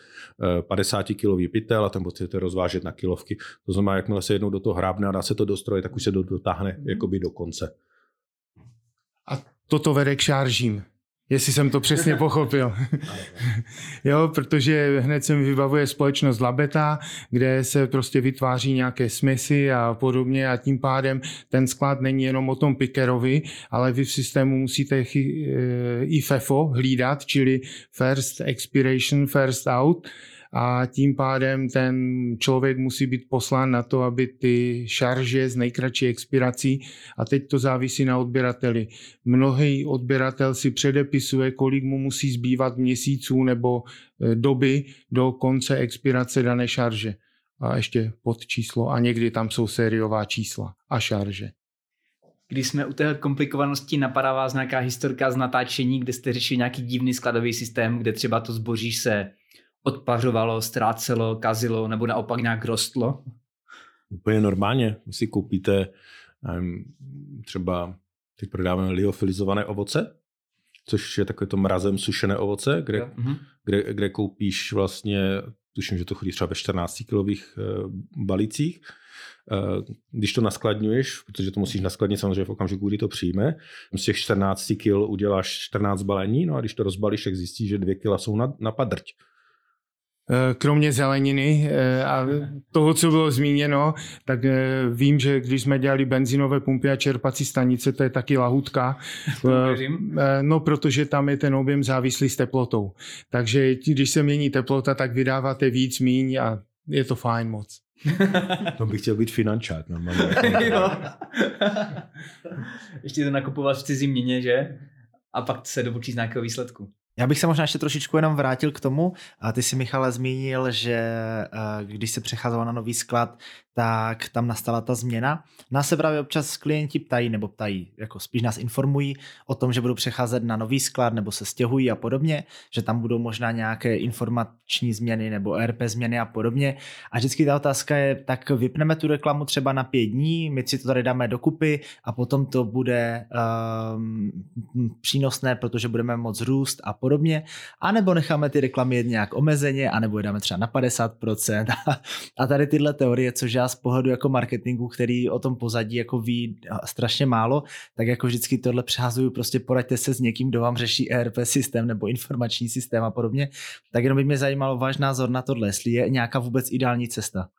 50 eh, kilový pytel a tam potřebujete rozvážet na kilovky. To znamená, jakmile se jednou do toho hrábne a dá se to do stroje, tak už se to dotáhne mhm. jakoby do konce. A toto vede k šaržím jestli jsem to přesně pochopil. (laughs) jo, protože hned se mi vybavuje společnost Labeta, kde se prostě vytváří nějaké smysy a podobně a tím pádem ten sklad není jenom o tom pikerovi, ale vy v systému musíte eh, i FEFO hlídat, čili First Expiration, First Out a tím pádem ten člověk musí být poslán na to, aby ty šarže z nejkratší expirací, a teď to závisí na odběrateli. Mnohý odběratel si předepisuje, kolik mu musí zbývat měsíců nebo e, doby do konce expirace dané šarže. A ještě pod číslo a někdy tam jsou sériová čísla a šarže. Když jsme u té komplikovanosti, napadá vás nějaká historka z natáčení, kde jste řešili nějaký divný skladový systém, kde třeba to zboží se odpařovalo, ztrácelo, kazilo nebo naopak nějak rostlo? Úplně normálně. Vy si koupíte um, třeba, teď prodáváme liofilizované ovoce, což je takové to mrazem sušené ovoce, kde, uh-huh. kde, kde koupíš vlastně, tuším, že to chodí třeba ve 14 kilových uh, balících, uh, když to naskladňuješ, protože to musíš naskladnit samozřejmě v okamžiku, kdy to přijme, z těch 14 kg uděláš 14 balení, no a když to rozbalíš, tak zjistíš, že 2 kg jsou na, na padrť. Eh, kromě zeleniny eh, a toho, co bylo zmíněno, tak eh, vím, že když jsme dělali benzinové pumpy a čerpací stanice, to je taky lahutka. (laughs) No, protože tam je ten objem závislý s teplotou. Takže když se mění teplota, tak vydáváte víc, míň a je to fajn moc. (laughs) to bych chtěl být finančák. (laughs) Ještě to nakupovat v cizí měně, že? A pak se dobučí z nějakého výsledku. Já bych se možná ještě trošičku jenom vrátil k tomu. A ty si, Michale, zmínil, že eh, když se přecházelo na nový sklad, tak tam nastala ta změna. Nás se právě občas klienti ptají, nebo ptají, jako spíš nás informují o tom, že budou přecházet na nový sklad nebo se stěhují a podobně, že tam budou možná nějaké informační změny nebo ERP změny a podobně. A vždycky ta otázka je, tak vypneme tu reklamu třeba na pět dní, my si to tady dáme dokupy a potom to bude um, přínosné, protože budeme moc růst a podobně. A nebo necháme ty reklamy jet nějak omezeně, anebo je dáme třeba na 50%. (laughs) a tady tyhle teorie, což já z pohledu jako marketingu, který o tom pozadí jako ví strašně málo, tak jako vždycky tohle přehazuju, prostě poraďte se s někým, kdo vám řeší ERP systém nebo informační systém a podobně, tak jenom by mě zajímalo váš názor na tohle, jestli je nějaká vůbec ideální cesta.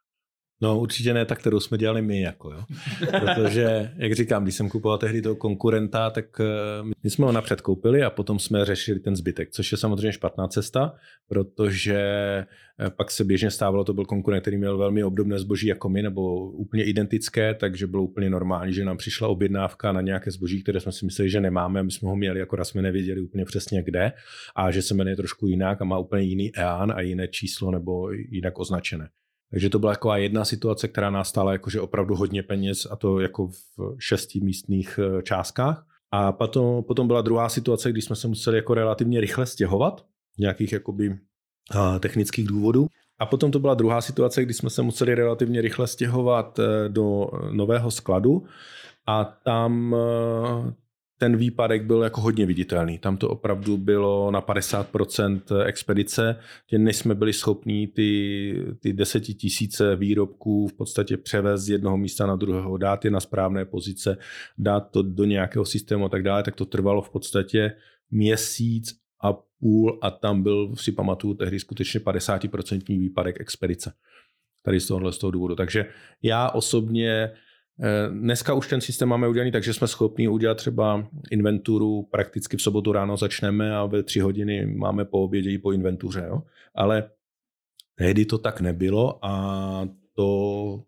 No určitě ne ta, kterou jsme dělali my, jako jo. (laughs) Protože, jak říkám, když jsem kupoval tehdy toho konkurenta, tak eh, my jsme ho napřed koupili a potom jsme řešili ten zbytek, což je samozřejmě špatná cesta, protože eh, pak se běžně stávalo, to byl konkurent, který měl velmi obdobné zboží jako my, nebo úplně identické, takže bylo úplně normální, že nám přišla objednávka na nějaké zboží, které jsme si mysleli, že nemáme, a my jsme ho měli, jako jsme nevěděli úplně přesně kde, a že se jmenuje trošku jinak a má úplně jiný EAN a jiné číslo nebo jinak označené. Takže to byla taková jedna situace, která nás stála jakože opravdu hodně peněz a to jako v šesti místných eh, částkách. A potom, potom byla druhá situace, kdy jsme se museli jako relativně rychle stěhovat z nějakých jakoby technických důvodů. A potom to byla druhá situace, kdy jsme se museli relativně rychle stěhovat eh, do nového skladu a tam eh, ten výpadek byl jako hodně viditelný. Tam to opravdu bylo na 50% expedice, že než jsme byli schopní ty, ty desetitisíce výrobků v podstatě převést z jednoho místa na druhého, dát je na správné pozice, dát to do nějakého systému a tak dále, tak to trvalo v podstatě měsíc a půl a tam byl, si pamatuju, tehdy skutečně 50% výpadek expedice. Tady z tohohle z toho důvodu. Takže já osobně Eh, dneska už ten systém máme udělaný, takže jsme schopni udělat třeba inventuru prakticky v sobotu ráno začneme a ve tři hodiny máme po obědě i po inventuře. Jo? Ale tehdy to tak nebylo a to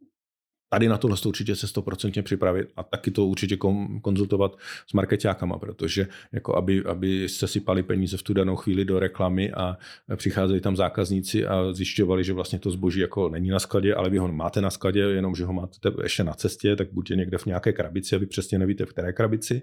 tady na tohle určitě se 100% připravit a taky to určitě konzultovat s marketákama, protože jako aby, aby se sypali peníze v tu danou chvíli do reklamy a přicházeli tam zákazníci a zjišťovali, že vlastně to zboží jako není na skladě, ale vy ho máte na skladě, jenom že ho máte ještě na cestě, tak buďte někde v nějaké krabici a vy přesně nevíte, v které krabici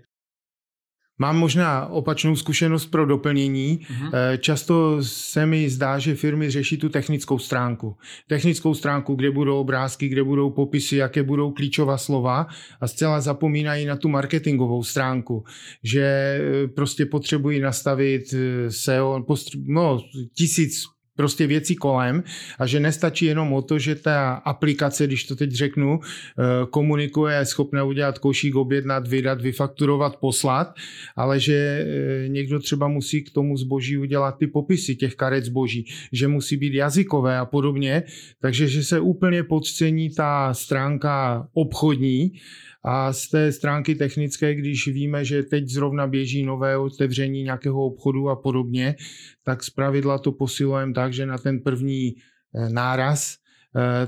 Mám možná opačnou zkušenost pro doplnění. Uh-huh. Často se mi zdá, že firmy řeší tu technickou stránku. Technickou stránku, kde budou obrázky, kde budou popisy, jaké budou klíčová slova a zcela zapomínají na tu marketingovou stránku, že eh, prostě potřebují nastavit eh, SEO, no, tisíc prostě věcí kolem a že nestačí jenom o to, že ta aplikace, když to teď řeknu, eh, komunikuje, je schopná udělat košík, objednat, vydat, vyfakturovat, poslat, ale že eh, někdo třeba musí k tomu zboží udělat ty popisy těch karet zboží, že musí být jazykové a podobně, takže že se úplně podcení ta stránka obchodní A z té stránky technické, když víme, že teď zrovna běží nové otevření nějakého obchodu a podobně, tak zpravidla to posilujeme tak, že na ten první eh, náraz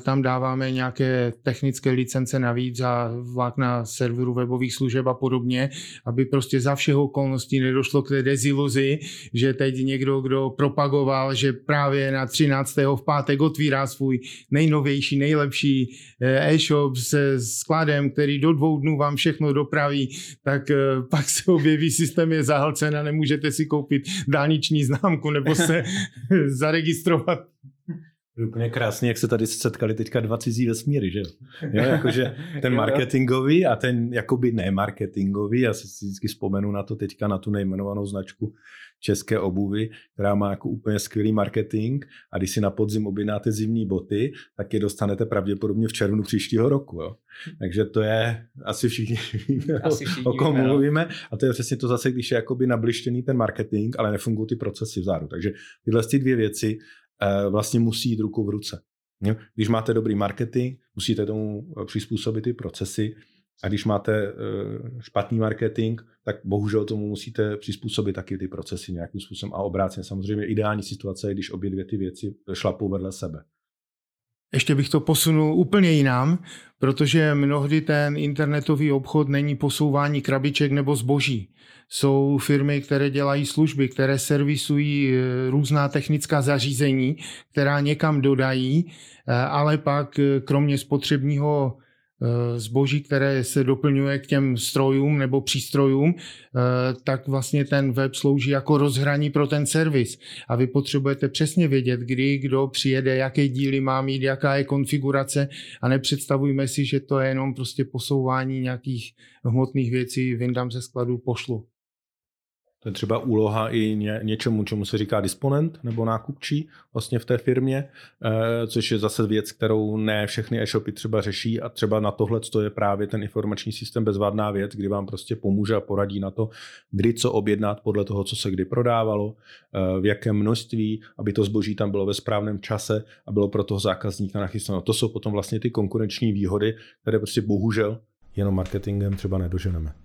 tam dáváme nějaké technické licence navíc za vlákna serveru webových služeb a podobně, aby prostě za všeho okolností nedošlo k té deziluzi, že teď někdo, kdo propagoval, že právě na 13. v pátek otvírá svůj nejnovější, nejlepší eh, e-shop se skladem, který do dvou dnů vám všechno dopraví, tak eh, pak se objeví systém je zahlcen a nemůžete si koupit dálniční známku nebo se (laughs) zaregistrovat Úplně krásně, jak se tady setkali teďka dva cizí vesmíry, že jo? (laughs) jakože ten marketingový a ten jakoby nemarketingový, já si vždycky vzpomenu na to teďka, na tu nejmenovanou značku české obuvy, která má jako úplně skvělý marketing a když si na podzim objednáte zimní boty, tak je dostanete pravděpodobně v červnu příštího roku. Jo? Takže to je asi všichni víme, asi všichni o kom mluvíme a to je přesně to zase, když je jakoby nablištěný ten marketing, ale nefungují ty procesy vzadu. Takže tyhle ty dvě věci vlastně musí jít ruku v ruce. Když máte dobrý marketing, musíte tomu eh, přizpůsobit ty procesy a když máte eh, špatný marketing, tak bohužel tomu musíte přizpůsobit taky ty procesy nějakým způsobem a obráceně. Samozřejmě ideální situace je, když obě dvě ty věci šlapou vedle sebe. Ještě bych to posunul úplně jinam, protože mnohdy ten internetový obchod není posouvání krabiček nebo zboží. Jsou firmy, které dělají služby, které servisují eh, různá technická zařízení, která někam dodají, eh, ale pak eh, kromě spotřebního zboží, které se doplňuje k těm strojům nebo přístrojům, eh, tak vlastně ten web slouží jako rozhraní pro ten servis. A vy potřebujete přesně vědět, kdy, kdo přijede, jaké díly má mít, jaká je konfigurace a nepředstavujme si, že to je jenom prostě posouvání nějakých hmotných věcí, vyndám ze skladu, pošlu. To je třeba úloha i ně, něčemu, čemu se říká disponent nebo nákupčí vlastně v té firmě, eh, což je zase věc, kterou ne všechny e-shopy třeba řeší a třeba na tohle to je právě ten informační systém bezvadná věc, kdy vám prostě pomůže a poradí na to, kdy co objednat podle toho, co se kdy prodávalo, eh, v jakém množství, aby to zboží tam bylo ve správném čase a bylo pro toho zákazníka nachystáno. To jsou potom vlastně ty konkurenční výhody, které prostě bohužel jenom marketingem třeba nedoženeme.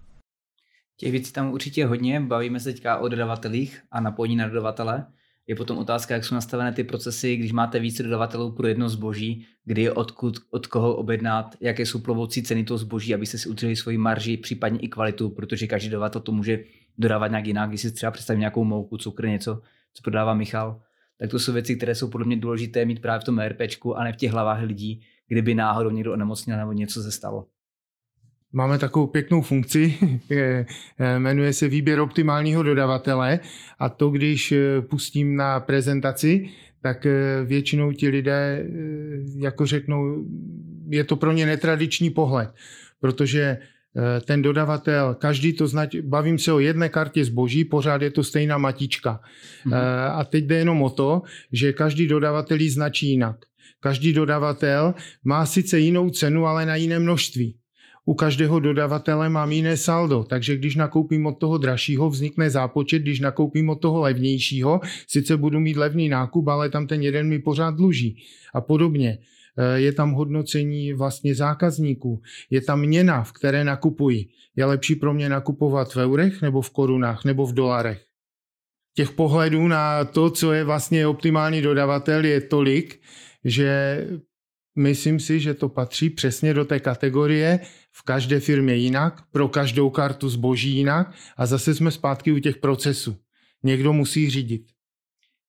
Těch věcí tam určitě hodně, bavíme se teďka o dodavatelích a napojení na dodavatele. Je potom otázka, jak jsou nastavené ty procesy, když máte více dodavatelů pro jedno zboží, kdy je odkud, od koho objednat, jaké jsou plovoucí ceny toho zboží, abyste si udrželi svoji marži, případně i kvalitu, protože každý dodavatel to může dodávat nějak jinak. Když si třeba představím nějakou mouku, cukr, něco, co prodává Michal, tak to jsou věci, které jsou podle mě důležité mít právě v tom ERPčku a ne v těch hlavách lidí, kdyby náhodou někdo onemocněl nebo něco se stalo. Máme takovou pěknou funkci, (laughs) eh, jmenuje se výběr optimálního dodavatele a to, když eh, pustím na prezentaci, tak eh, většinou ti lidé jako řeknou, je to pro ně netradiční pohled, protože ten dodavatel, každý to znať, bavím se o jedné kartě zboží, pořád je to stejná matička. Mhm. A teď jde jenom o to, že každý dodavatel ji značí jinak. Každý dodavatel má sice jinou cenu, ale na jiné množství u každého dodavatele mám jiné saldo, takže když nakoupím od toho dražšího, vznikne zápočet, když nakoupím od toho levnějšího, sice budu mít levný nákup, ale tam ten jeden mi pořád dluží a podobně. E, je tam hodnocení vlastně zákazníků, je tam měna, v které nakupuji. Je lepší pro mě nakupovat v eurech nebo v korunách nebo v dolarech. Těch pohledů na to, co je vlastně optimální dodavatel, je tolik, že myslím si, že to patří přesně do té kategorie v každé firmě jinak, pro každou kartu zboží jinak a zase jsme zpátky u těch procesů. Někdo musí řídit.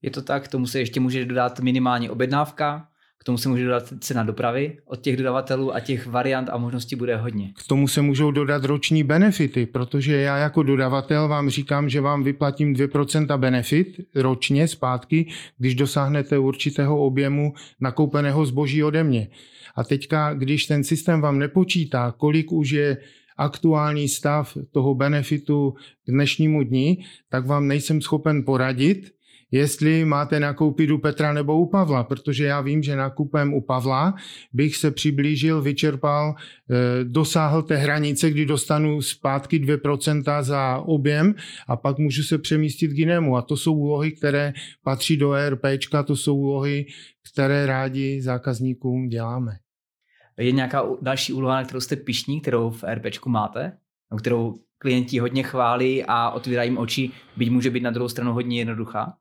Je to tak, tomu se ještě může dodat minimální objednávka, k tomu se může dodat cena dopravy od těch dodavatelů a těch variant a možností bude hodně. K tomu se můžou dodat roční benefity, protože já jako dodavatel vám říkám, že vám vyplatím 2% benefit ročně zpátky, když dosáhnete určitého objemu nakoupeného zboží ode mě. A teďka, když ten systém vám nepočítá, kolik už je aktuální stav toho benefitu k dnešnímu dni, tak vám nejsem schopen poradit, jestli máte nakoupit u Petra nebo u Pavla, protože já vím, že nakupem u Pavla bych se přiblížil, vyčerpal, eh, dosáhl té hranice, kdy dostanu zpátky 2% za objem a pak můžu se přemístit k jinému. A to jsou úlohy, které patří do ERP, to jsou úlohy, které rádi zákazníkům děláme. Je nějaká další úloha, na kterou jste pišní, kterou v RPčku máte? Kterou klienti hodně chválí a otvírají jim oči, byť může být na druhou stranu hodně jednoduchá?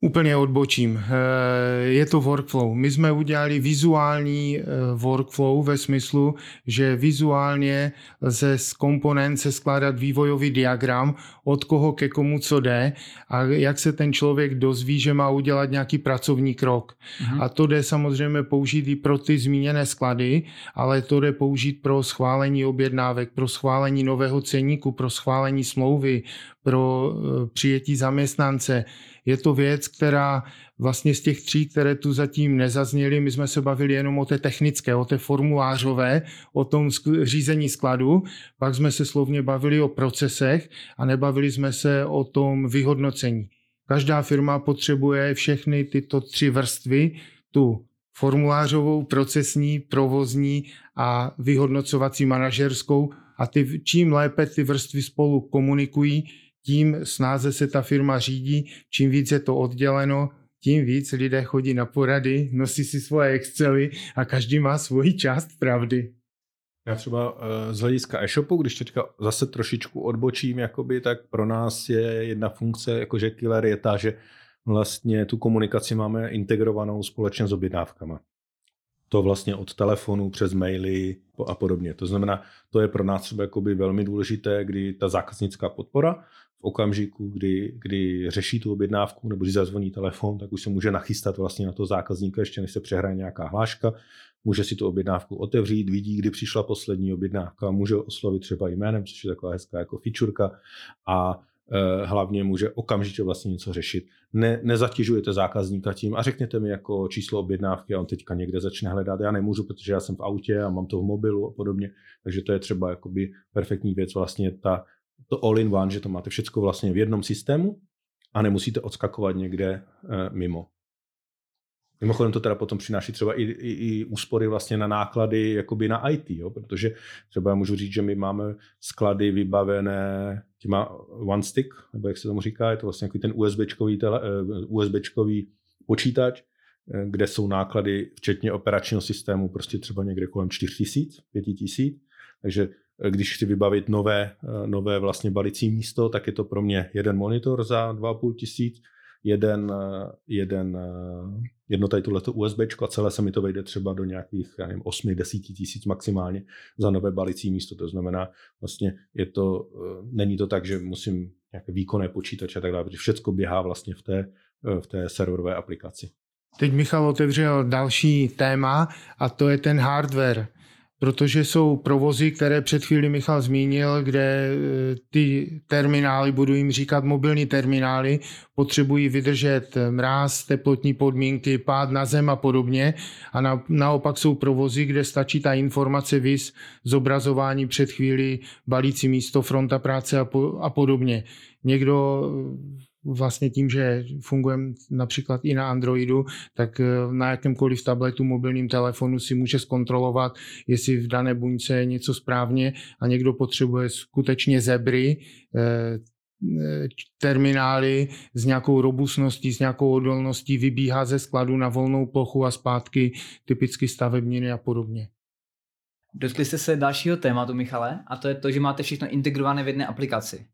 Úplně odbočím. Eh, je to workflow. My jsme udělali vizuální eh, workflow ve smyslu, že vizuálně lze z komponent se skládat vývojový diagram, od koho ke komu co jde a jak se ten člověk dozví, že má udělat nějaký pracovní krok. Mhm. A to jde samozřejmě použít i pro ty zmíněné sklady, ale to jde použít pro schválení objednávek, pro schválení nového ceníku, pro schválení smlouvy, pro eh, přijetí zaměstnance. Je to věc, která vlastně z těch tří, které tu zatím nezazněly, my jsme se bavili jenom o té technické, o té formulářové, o tom řízení skladu, pak jsme se slovně bavili o procesech a nebavili jsme se o tom vyhodnocení. Každá firma potřebuje všechny tyto tři vrstvy, tu formulářovou, procesní, provozní a vyhodnocovací manažerskou a ty, čím lépe ty vrstvy spolu komunikují, tím snáze se ta firma řídí, čím víc je to odděleno, tím víc lidé chodí na porady, nosí si svoje Excely a každý má svoji část pravdy. Já třeba eh, z hlediska e-shopu, když teďka zase trošičku odbočím, jakoby, tak pro nás je jedna funkce, jakože killer je ta, že vlastně tu komunikaci máme integrovanou společně s objednávkama. To vlastně od telefonu přes maily a podobně. To znamená, to je pro nás třeba jakoby velmi důležité, kdy ta zákaznická podpora v okamžiku, kdy, kdy řeší tu objednávku nebo když zazvoní telefon, tak už se může nachystat vlastně na to zákazníka, ještě než se přehraje nějaká hláška, může si tu objednávku otevřít, vidí, kdy přišla poslední objednávka, může oslovit třeba jménem, což je taková hezká jako fičurka a hlavně může okamžitě vlastně něco řešit. Ne, nezatěžujete zákazníka tím a řekněte mi jako číslo objednávky a on teďka někde začne hledat. Já nemůžu, protože já jsem v autě a mám to v mobilu a podobně. Takže to je třeba jakoby perfektní věc vlastně ta to all-in-one, že to máte všechno vlastně v jednom systému a nemusíte odskakovat někde e, mimo. Mimochodem to teda potom přináší třeba i, i, i úspory vlastně na náklady jakoby na IT, jo? protože třeba můžu říct, že my máme sklady vybavené těma one stick, nebo jak se tomu říká, je to vlastně ten USBčkový, tele, eh, USBčkový počítač, eh, kde jsou náklady včetně operačního systému prostě třeba někde kolem 4000, 5000, takže když chci vybavit nové, eh, nové vlastně balicí místo, tak je to pro mě jeden monitor za 2,5 tisíc, jeden, eh, jeden, eh, jedno tady tohleto USB a celé se mi to vejde třeba do nějakých, já nevím, 8-10 tisíc maximálně za nové balicí místo. To znamená, vlastně je to, není to tak, že musím nějaké výkonné počítače a tak dále, protože všechno běhá vlastně v té, v té serverové aplikaci. Teď Michal otevřel další téma a to je ten hardware protože jsou provozy, které před chvíli Michal zmínil, kde e, ty terminály, budu jim říkat mobilní terminály, potřebují vydržet mráz, teplotní podmínky, pád na zem a podobně. A na, naopak jsou provozy, kde stačí ta informace vys, zobrazování před chvíli, balící místo, fronta práce a, po, a podobně. Někdo vlastně tím, že fungujeme například i na Androidu, tak eh, na jakémkoliv tabletu, mobilním telefonu si může zkontrolovat, jestli v dané buňce je něco správně a někdo potřebuje skutečně zebry, eh, eh, terminály s nějakou robustností, s nějakou odolností vybíhá ze skladu na volnou plochu a zpátky, typicky stavebniny a podobně. Dotkli jste se dalšího tématu, Michale, a to je to, že máte všechno integrované v jedné aplikaci.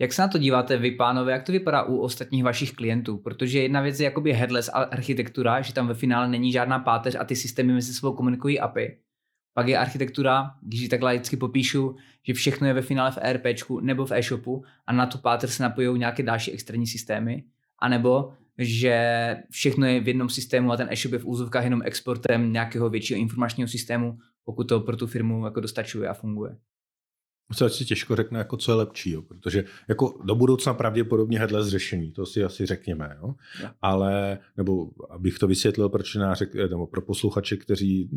Jak se na to díváte vy, pánové, jak to vypadá u ostatních vašich klientů? Protože jedna věc je jakoby headless architektura, že tam ve finále není žádná páteř a ty systémy mezi sebou komunikují API. Pak je architektura, když ji tak laicky popíšu, že všechno je ve finále v ERP nebo v e-shopu a na tu páteř se napojí nějaké další externí systémy. A nebo že všechno je v jednom systému a ten e-shop je v úzovkách jenom exportem nějakého většího informačního systému, pokud to pro tu firmu jako dostačuje a funguje se asi těžko řekne, jako co je lepší, jo, protože jako do budoucna pravděpodobně headless řešení, to si asi řekněme, jo. ale, nebo abych to vysvětlil, proč řek, nebo pro posluchače, kteří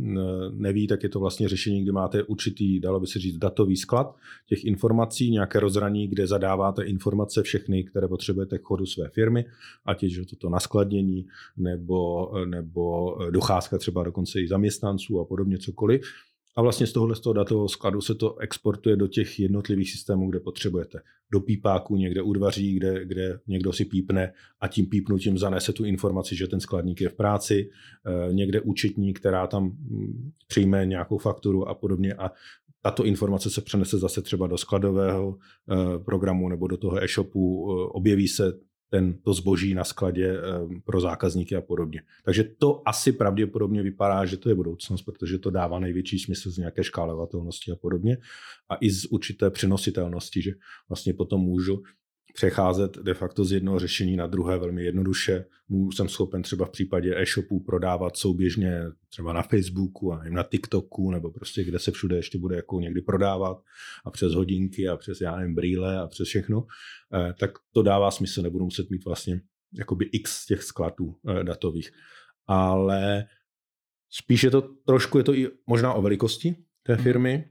neví, tak je to vlastně řešení, kdy máte určitý, dalo by se říct, datový sklad těch informací, nějaké rozhraní, kde zadáváte informace všechny, které potřebujete k chodu své firmy, ať je toto naskladnění, nebo, nebo docházka třeba dokonce i zaměstnanců a podobně cokoliv a vlastně z tohohle z toho datového skladu se to exportuje do těch jednotlivých systémů, kde potřebujete. Do pípáku někde u dveří, kde, kde někdo si pípne a tím pípnutím zanese tu informaci, že ten skladník je v práci, eh, někde účetní, která tam mm, přijme nějakou fakturu a podobně. A tato informace se přenese zase třeba do skladového eh, programu nebo do toho e-shopu, eh, objeví se ten, to zboží na skladě eh, pro zákazníky a podobně. Takže to asi pravděpodobně vypadá, že to je budoucnost, protože to dává největší smysl z nějaké škálovatelnosti a podobně a i z určité přenositelnosti, že vlastně potom můžu přecházet de facto z jednoho řešení na druhé velmi jednoduše. Jsem schopen třeba v případě e-shopů prodávat souběžně třeba na Facebooku a na TikToku nebo prostě kde se všude ještě bude jako někdy prodávat a přes hodinky a přes já nevím, brýle a přes všechno, eh, tak to dává smysl, nebudu muset mít vlastně jakoby x těch skladů eh, datových. Ale spíš je to trošku, je to i možná o velikosti té mhm. firmy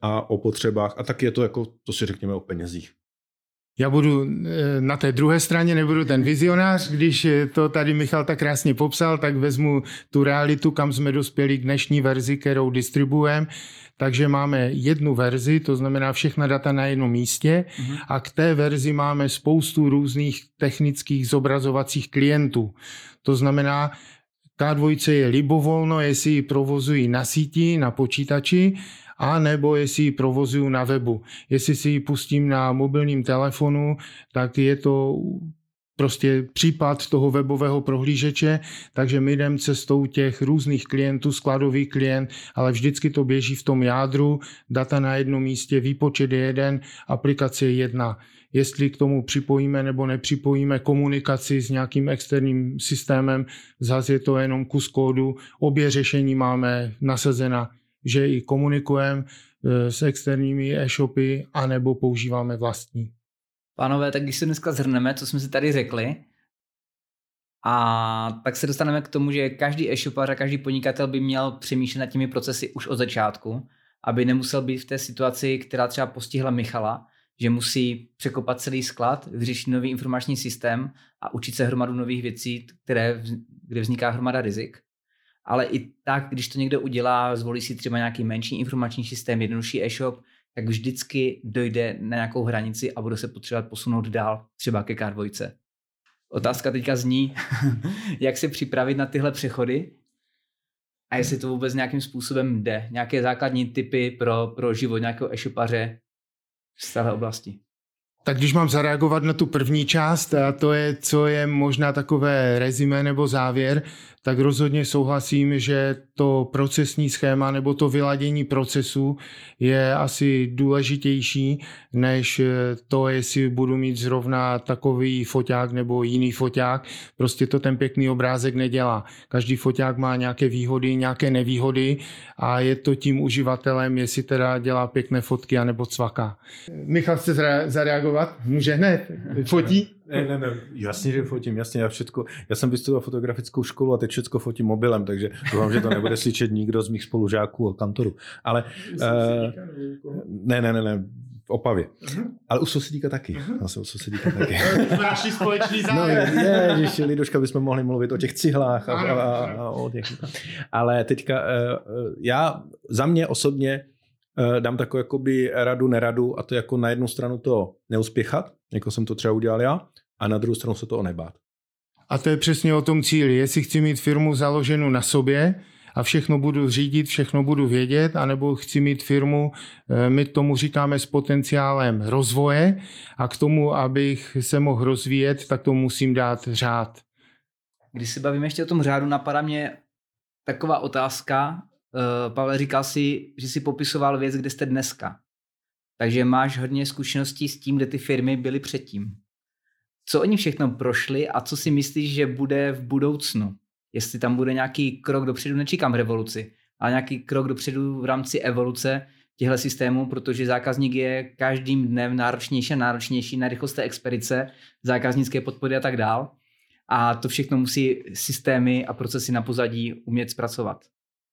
a o potřebách a tak je to jako, to si řekněme o penězích. Já budu eh, na té druhé straně, nebudu ten vizionář, když to tady Michal tak krásně popsal, tak vezmu tu realitu, kam jsme dospěli k dnešní verzi, kterou distribuujeme. Takže máme jednu verzi, to znamená všechna data na jednom místě mm-hmm. a k té verzi máme spoustu různých technických zobrazovacích klientů. To znamená, K2 je libovolno, jestli ji provozují na síti, na počítači, a nebo jestli ji provozuju na webu. Jestli si ji pustím na mobilním telefonu, tak je to prostě případ toho webového prohlížeče, takže my jdeme cestou těch různých klientů, skladový klient, ale vždycky to běží v tom jádru, data na jednom místě, výpočet je jeden, aplikace je jedna. Jestli k tomu připojíme nebo nepřipojíme komunikaci s nějakým externím systémem, zase je to jenom kus kódu, obě řešení máme nasazena že i komunikujeme eh, s externími e-shopy, anebo používáme vlastní. Pánové, tak když se dneska zhrneme, co jsme si tady řekli, a tak se dostaneme k tomu, že každý e-shopář a každý podnikatel by měl přemýšlet nad těmi procesy už od začátku, aby nemusel být v té situaci, která třeba postihla Michala, že musí překopat celý sklad, vyřešit nový informační systém a učit se hromadu nových věcí, které, kde vzniká hromada rizik ale i tak, když to někdo udělá, zvolí si třeba nějaký menší informační systém, jednodušší e-shop, tak vždycky dojde na nějakou hranici a bude se potřebovat posunout dál, třeba ke K2. Otázka teďka zní, (laughs) jak se připravit na tyhle přechody a jestli to vůbec nějakým způsobem jde. Nějaké základní typy pro, pro život nějakého e-shopaře z téhle oblasti. Tak když mám zareagovat na tu první část, a to je, co je možná takové rezime nebo závěr, tak rozhodně souhlasím, že to procesní schéma nebo to vyladění procesu je asi důležitější, než to, jestli budu mít zrovna takový foťák nebo jiný foťák. Prostě to ten pěkný obrázek nedělá. Každý foťák má nějaké výhody, nějaké nevýhody a je to tím uživatelem, jestli teda dělá pěkné fotky anebo cvaká. Michal chce zareagovat? Může hned. Fotí? Ne, ne, ne, jasně, že fotím, jasně, já všechno, já jsem vystudoval fotografickou školu a teď všechno fotím mobilem, takže doufám, že to nebude slyšet nikdo z mých spolužáků a kantorů. Ale uh, ne, ne, ne, ne, v Opavě. Uh-huh. Ale u sousedíka taky. Uh-huh. Zase u sousedíka taky. (laughs) Naši společný zájem. No, je, že Lidoška bychom mohli mluvit o těch cihlách a, a, a, a o těch. Ale teďka, uh, já za mě osobně uh, dám takovou jakoby radu, neradu a to jako na jednu stranu to neuspěchat, jako jsem to třeba udělal já, a na druhou stranu se to onebát. A to je přesně o tom cíli. Jestli chci mít firmu založenou na sobě a všechno budu řídit, všechno budu vědět, anebo chci mít firmu, eh, my tomu říkáme s potenciálem rozvoje a k tomu, abych se mohl rozvíjet, tak to musím dát řád. Když se bavíme ještě o tom řádu, napadá mě taková otázka. Eh, Pavel říkal si, že si popisoval věc, kde jste dneska. Takže máš hodně zkušeností s tím, kde ty firmy byly předtím co oni všechno prošli a co si myslíš, že bude v budoucnu? Jestli tam bude nějaký krok dopředu, nečekám revoluci, ale nějaký krok dopředu v rámci evoluce těchto systémů, protože zákazník je každým dnem náročnější a náročnější na rychlost té expedice, zákaznické podpory a tak dál. A to všechno musí systémy a procesy na pozadí umět zpracovat.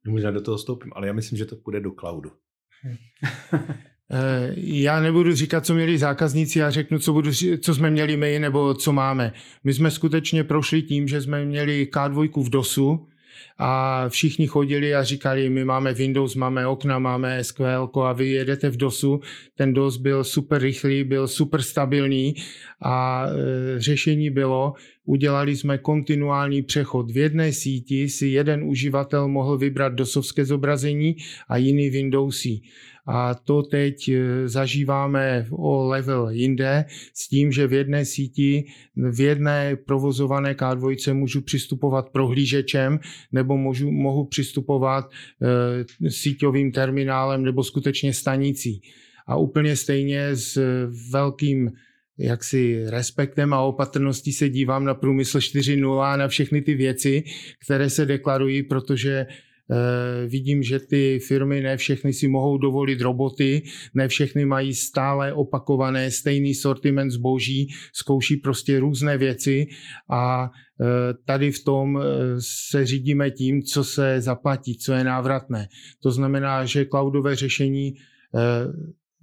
Možná do toho stoupím, ale já myslím, že to půjde do cloudu. (laughs) Eh, já nebudu říkat, co měli zákazníci, já řeknu, co, budu, co jsme měli my nebo co máme. My jsme skutečně prošli tím, že jsme měli K2 v DOSu a všichni chodili a říkali, my máme Windows, máme okna, máme SQL a vy jedete v DOSu. Ten DOS byl super rychlý, byl super stabilní a e, řešení bylo, udělali jsme kontinuální přechod. V jedné síti si jeden uživatel mohl vybrat dosovské zobrazení a jiný Windowsy. A to teď eh, zažíváme o level jinde s tím, že v jedné síti, v jedné provozované K2 můžu přistupovat prohlížečem nebo můžu, mohu přistupovat e, síťovým terminálem nebo skutečně stanicí. A úplně stejně s velkým jaksi respektem a opatrností se dívám na průmysl 4.0 a na všechny ty věci, které se deklarují, protože vidím, že ty firmy ne všechny si mohou dovolit roboty, ne všechny mají stále opakované stejný sortiment zboží, zkouší prostě různé věci a eh, tady v tom eh, se řídíme tím, co se zaplatí, co je návratné. To znamená, že cloudové řešení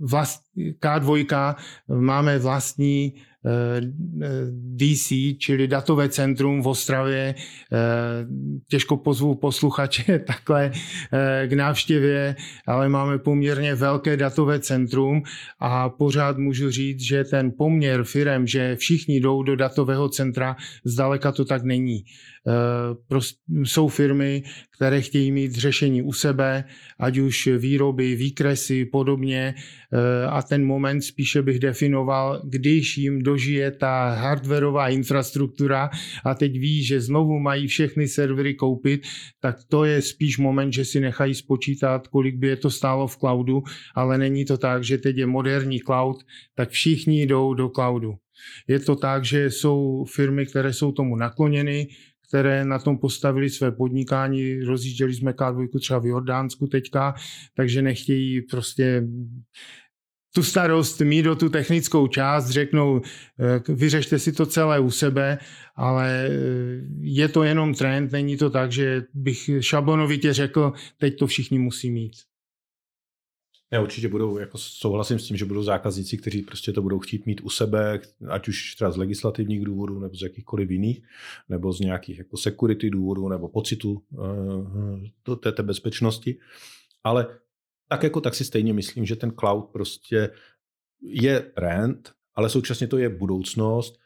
vlast, K2 máme vlastní Eh, DC, čili datové centrum v Ostravě. Eh, těžko pozvu posluchače (laughs) takhle eh, k návštěvě, ale máme poměrně velké datové centrum a pořád můžu říct, že ten poměr firem, že všichni jdou do datového centra, zdaleka to tak není. Prost, jsou firmy, které chtějí mít řešení u sebe, ať už výroby, výkresy, podobně a ten moment spíše bych definoval, když jim do dožije ta hardwareová infrastruktura a teď ví, že znovu mají všechny servery koupit, tak to je spíš moment, že si nechají spočítat, kolik by je to stálo v cloudu, ale není to tak, že teď je moderní cloud, tak všichni jdou do cloudu. Je to tak, že jsou firmy, které jsou tomu nakloněny, které na tom postavili své podnikání. Rozjížděli jsme K2 třeba v Jordánsku teďka, takže nechtějí prostě tu starost mít do tu technickou část, řeknou, eh, vyřešte si to celé u sebe, ale eh, je to jenom trend, není to tak, že bych šablonovitě řekl, teď to všichni musí mít. Já určitě budou, jako souhlasím s tím, že budou zákazníci, kteří prostě to budou chtít mít u sebe, ať už třeba z legislativních důvodů, nebo z jakýchkoliv jiných, nebo z nějakých jako security důvodů, nebo pocitu uh, té, té bezpečnosti. Ale tak jako tak si stejně myslím, že ten cloud prostě je trend, ale současně to je budoucnost.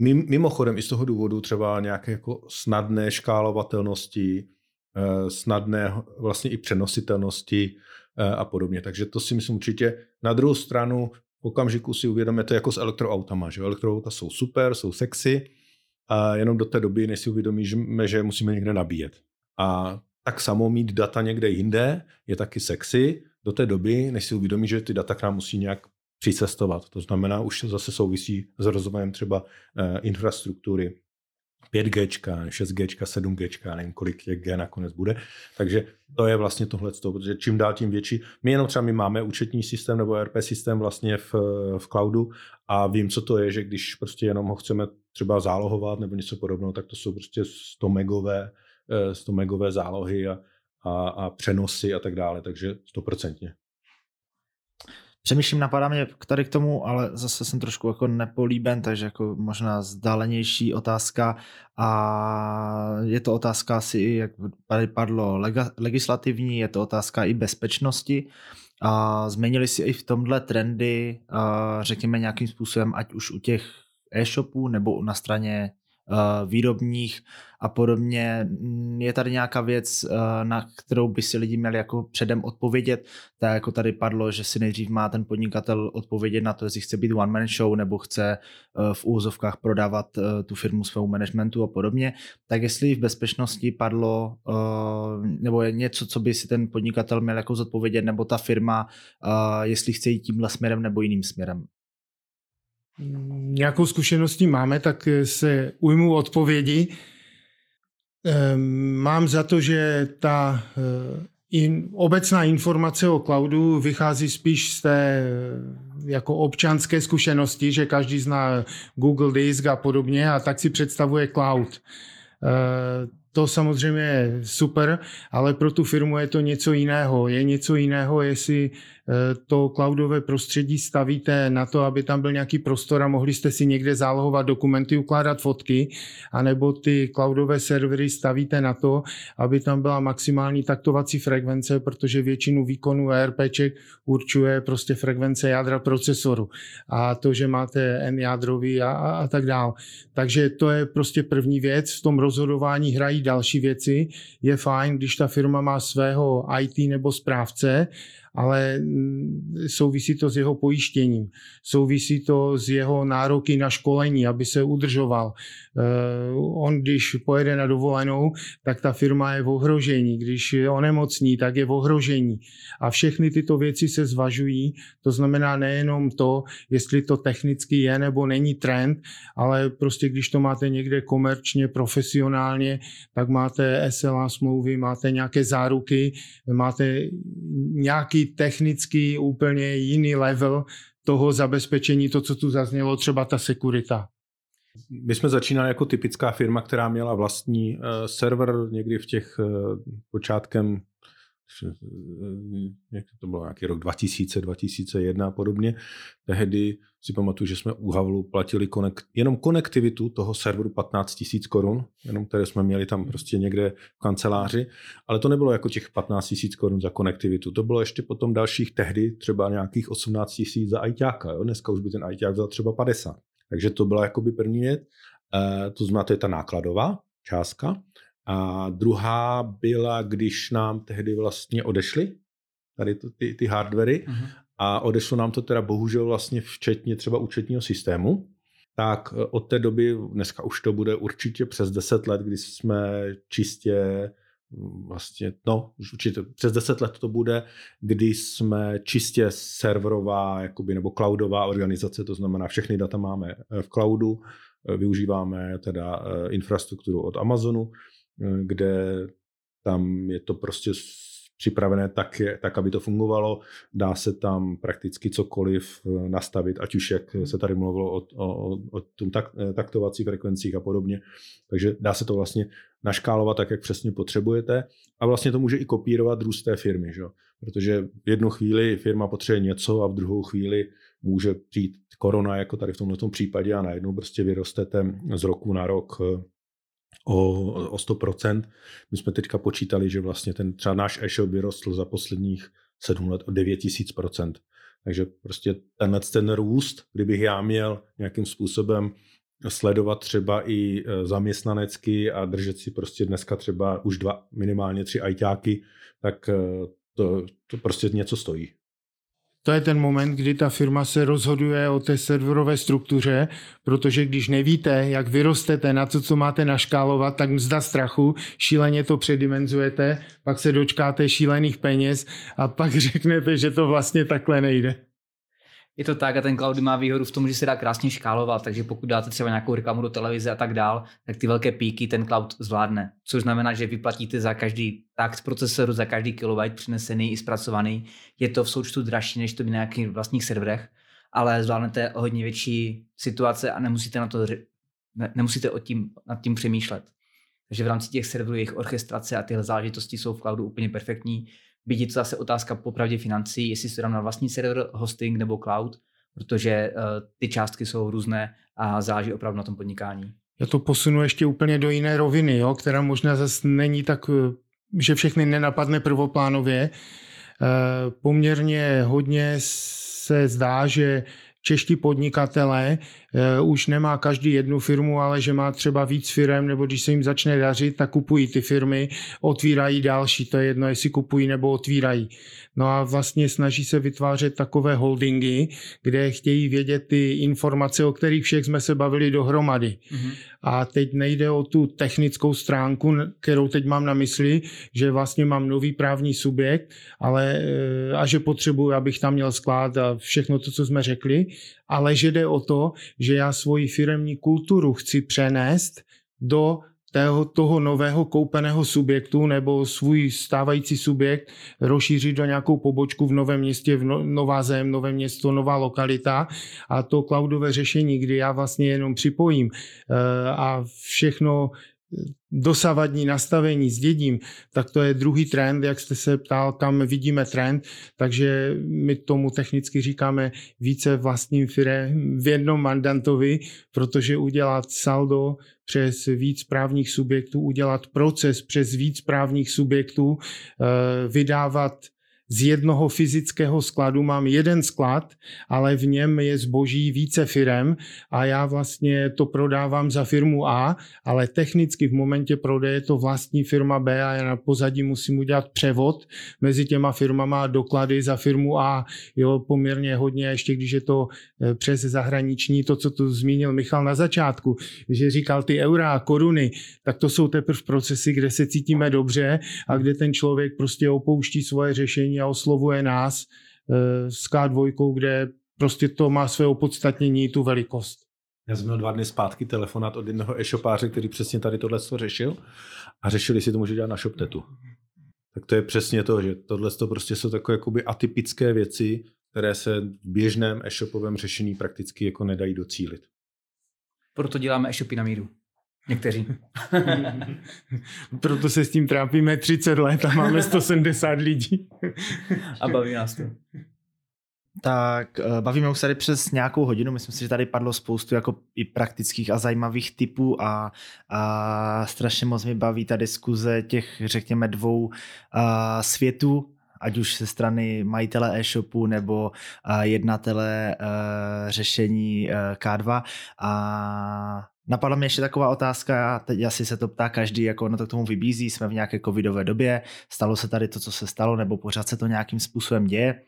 Mimochodem i z toho důvodu třeba nějaké jako snadné škálovatelnosti, eh, snadné vlastně i přenositelnosti a podobně. Takže to si myslím určitě. Na druhou stranu v okamžiku si uvědomíme to jako s elektroautama, že elektroauta jsou super, jsou sexy, a jenom do té doby, než si uvědomíme, že musíme někde nabíjet. A tak samo mít data někde jinde je taky sexy do té doby, než si uvědomí, že ty data k nám musí nějak přicestovat. To znamená, už to zase souvisí s rozvojem třeba eh, infrastruktury 5G, 6G, 7G, nevím, kolik těch G nakonec bude. Takže to je vlastně tohle, protože čím dál tím větší. My jenom třeba my máme účetní systém nebo ERP systém vlastně v, v cloudu a vím, co to je, že když prostě jenom ho chceme třeba zálohovat nebo něco podobného, tak to jsou prostě 100 megové 100 eh, megové zálohy a, a, a přenosy a tak dále, takže stoprocentně. Přemýšlím, napadá mě tady k tomu, ale zase jsem trošku jako nepolíben, takže jako možná zdálenější otázka a je to otázka asi, jak tady padlo, legislativní, je to otázka i bezpečnosti. A změnili si i v tomhle trendy, řekněme nějakým způsobem, ať už u těch e-shopů nebo na straně výrobních a podobně. Mm, je tady nějaká věc, eh, na kterou by si lidi měli jako předem odpovědět, tak jako tady padlo, že si nejdřív má ten podnikatel odpovědět na to, jestli chce být one man show nebo chce eh, v úzovkách prodávat tu firmu svému managementu a podobně, tak jestli v bezpečnosti padlo nebo je něco, co by si ten podnikatel měl jako zodpovědět, nebo ta firma, jestli chce jít tímhle směrem nebo jiným směrem nějakou zkušeností máme, tak se ujmu odpovědi. Ehm, mám za to, že ta eh, in, obecná informace o cloudu vychází spíš z té eh, jako občanské zkušenosti, že každý zná Google Disk a podobně a tak si představuje cloud. Eh, to samozřejmě je super, ale pro tu firmu je to něco jiného. Je něco jiného, jestli to cloudové prostředí stavíte na to, aby tam byl nějaký prostor a mohli jste si někde zálohovat dokumenty, ukládat fotky, anebo ty cloudové servery stavíte na to, aby tam byla maximální taktovací frekvence, protože většinu výkonů ERPček určuje prostě frekvence jádra procesoru a to, že máte N jádrový a, a, a tak dál. Takže to je prostě první věc. V tom rozhodování hrají další věci. Je fajn, když ta firma má svého IT nebo správce, ale souvisí to s jeho pojištěním, souvisí to s jeho nároky na školení, aby se udržoval. Eh, on, když pojede na dovolenou, tak ta firma je v ohrožení. Když je onemocní, tak je v ohrožení. A všechny tyto věci se zvažují. To znamená nejenom to, jestli to technicky je nebo není trend, ale prostě když to máte někde komerčně, profesionálně, tak máte SLA smlouvy, máte nějaké záruky, máte nějaký technický úplně jiný level toho zabezpečení, to, co tu zaznělo, třeba ta sekurita. My jsme začínali jako typická firma, která měla vlastní uh, server někdy v těch uh, počátkem jak to bylo nějaký rok 2000, 2001 a podobně. Tehdy si pamatuju, že jsme u Havlu platili konek, jenom konektivitu toho serveru 15 tisíc korun, jenom které jsme měli tam prostě někde v kanceláři, ale to nebylo jako těch 15 tisíc korun za konektivitu, to bylo ještě potom dalších tehdy třeba nějakých 18 tisíc za ajťáka, jo? dneska už by ten ajťák za třeba 50. Takže to byla jakoby první věc. E, to znamená, to je ta nákladová částka. A druhá byla, když nám tehdy vlastně odešly tady to, ty, ty hardvery uh-huh. a odešlo nám to teda bohužel vlastně včetně třeba účetního systému, tak e, od té doby, dneska už to bude určitě přes 10 let, kdy jsme čistě vlastně, no, už určitě přes 10 let to bude, kdy jsme čistě serverová, jakoby, nebo cloudová organizace, to znamená všechny data máme e, v cloudu, e, využíváme teda infrastrukturu od Amazonu, kde tam je to prostě připravené tak, tak, aby to fungovalo. Dá se tam prakticky cokoliv eh, nastavit, ať už jak se tady mluvilo o, o, o tom tak, eh, taktovací frekvencích a podobně. Takže dá se to vlastně naškálovat tak, jak přesně potřebujete a vlastně to může i kopírovat růst té firmy, že? protože v jednu chvíli firma potřebuje něco a v druhou chvíli může přijít korona, jako tady v tomto případě a najednou prostě vyrostete z roku na rok eh, o, o 100%. My jsme teďka počítali, že vlastně ten třeba náš e-shop vyrostl za posledních 7 let o 9000%. Takže prostě tenhle ten růst, kdybych já měl nějakým způsobem sledovat třeba i e, zaměstnanecky a držet si prostě dneska třeba už dva, minimálně tři ajťáky, tak e, to, to prostě něco stojí to je ten moment, kdy ta firma se rozhoduje o té serverové struktuře, protože když nevíte, jak vyrostete na to, co máte naškálovat, tak mzda strachu, šíleně to předimenzujete, pak se dočkáte šílených peněz a pak (laughs) řeknete, že to vlastně takhle nejde. Je to tak a ten cloud má výhodu v tom, že se dá krásně škálovat, takže pokud dáte třeba nějakou reklamu do televize a tak dál, tak ty velké píky ten cloud zvládne. Což znamená, že vyplatíte za každý takt procesoru, za každý kilobyte přinesený i zpracovaný. Je to v součtu dražší, než to by na nějakých vlastních serverech, ale zvládnete hodně větší situace a nemusíte, na to, ne, nemusíte o tím, nad tím přemýšlet. Takže v rámci těch serverů jejich orchestrace a tyhle záležitosti jsou v cloudu úplně perfektní Byť je to zase otázka popravdě financí, jestli se dám na vlastní server, hosting nebo cloud, protože uh, ty částky jsou různé a záleží opravdu na tom podnikání. Já to posunu ještě úplně do jiné roviny, jo, která možná zase není tak, eh, že všechny nenapadne prvoplánově. E, poměrně hodně se zdá, že čeští podnikatelé už nemá každý jednu firmu, ale že má třeba víc firm, nebo když se jim začne dařit, tak kupují ty firmy, otvírají další, to je jedno, jestli kupují nebo otvírají. No a vlastně snaží se vytvářet takové holdingy, kde chtějí vědět ty informace, o kterých všech jsme se bavili dohromady. Mm-hmm. A teď nejde o tu technickou stránku, kterou teď mám na mysli, že vlastně mám nový právní subjekt, ale eh, a že potřebuji, abych tam měl sklad a všechno to, co jsme řekli, ale že jde o to, že já svoji firemní kulturu chci přenést do toho, toho nového koupeného subjektu nebo svůj stávající subjekt rozšířit do nějakou pobočku v novém městě, v no, nová zem, nové město, nová lokalita a to cloudové řešení, kdy já vlastně jenom připojím uh, a všechno dosavadní nastavení zdědím, tak to je druhý trend, jak jste se ptal, kam vidíme trend, takže my tomu technicky říkáme více vlastním fire v jednom mandantovi, protože udělat saldo přes víc právních subjektů, udělat proces přes víc právních subjektů, eh, vydávat z jednoho fyzického skladu mám jeden sklad, ale v něm je zboží více firem a já vlastně to prodávám za firmu A, ale technicky v momentě prodeje to vlastní firma B a já na pozadí musím udělat převod mezi těma firmama doklady za firmu A. Jo, poměrně hodně, ještě když je to eh, přes zahraniční, to, co tu zmínil Michal na začátku, že říkal ty eura a koruny, tak to jsou teprve procesy, kde se cítíme dobře a kde ten člověk prostě opouští svoje řešení a oslovuje nás eh, s K2, kde prostě to má své opodstatnění, tu velikost. Já jsem měl dva dny zpátky telefonát od jednoho e-shopáře, který přesně tady tohle řešil a řešili si to může dělat na ShopTetu. Tak to je přesně to, že tohle to prostě jsou takové jakoby atypické věci, které se v běžném e-shopovém řešení prakticky jako nedají docílit. Proto děláme e-shopy na míru. Někteří. (laughs) Proto se s tím trápíme 30 let a máme 170 lidí. a baví nás to. Tak eh, bavíme už tady přes nějakou hodinu, myslím si, že tady padlo spoustu jako i praktických a zajímavých typů a, a strašně moc mi baví ta diskuze těch, řekněme, dvou a, světů, ať už ze strany majitele e-shopu nebo a, jednatele a, eh, řešení a, eh, K2 a Napadla mě ještě taková otázka, teď asi se to ptá každý, jako ono to k tomu vybízí, jsme v nějaké covidové době, stalo se tady to, co se stalo, nebo pořád se to nějakým způsobem děje.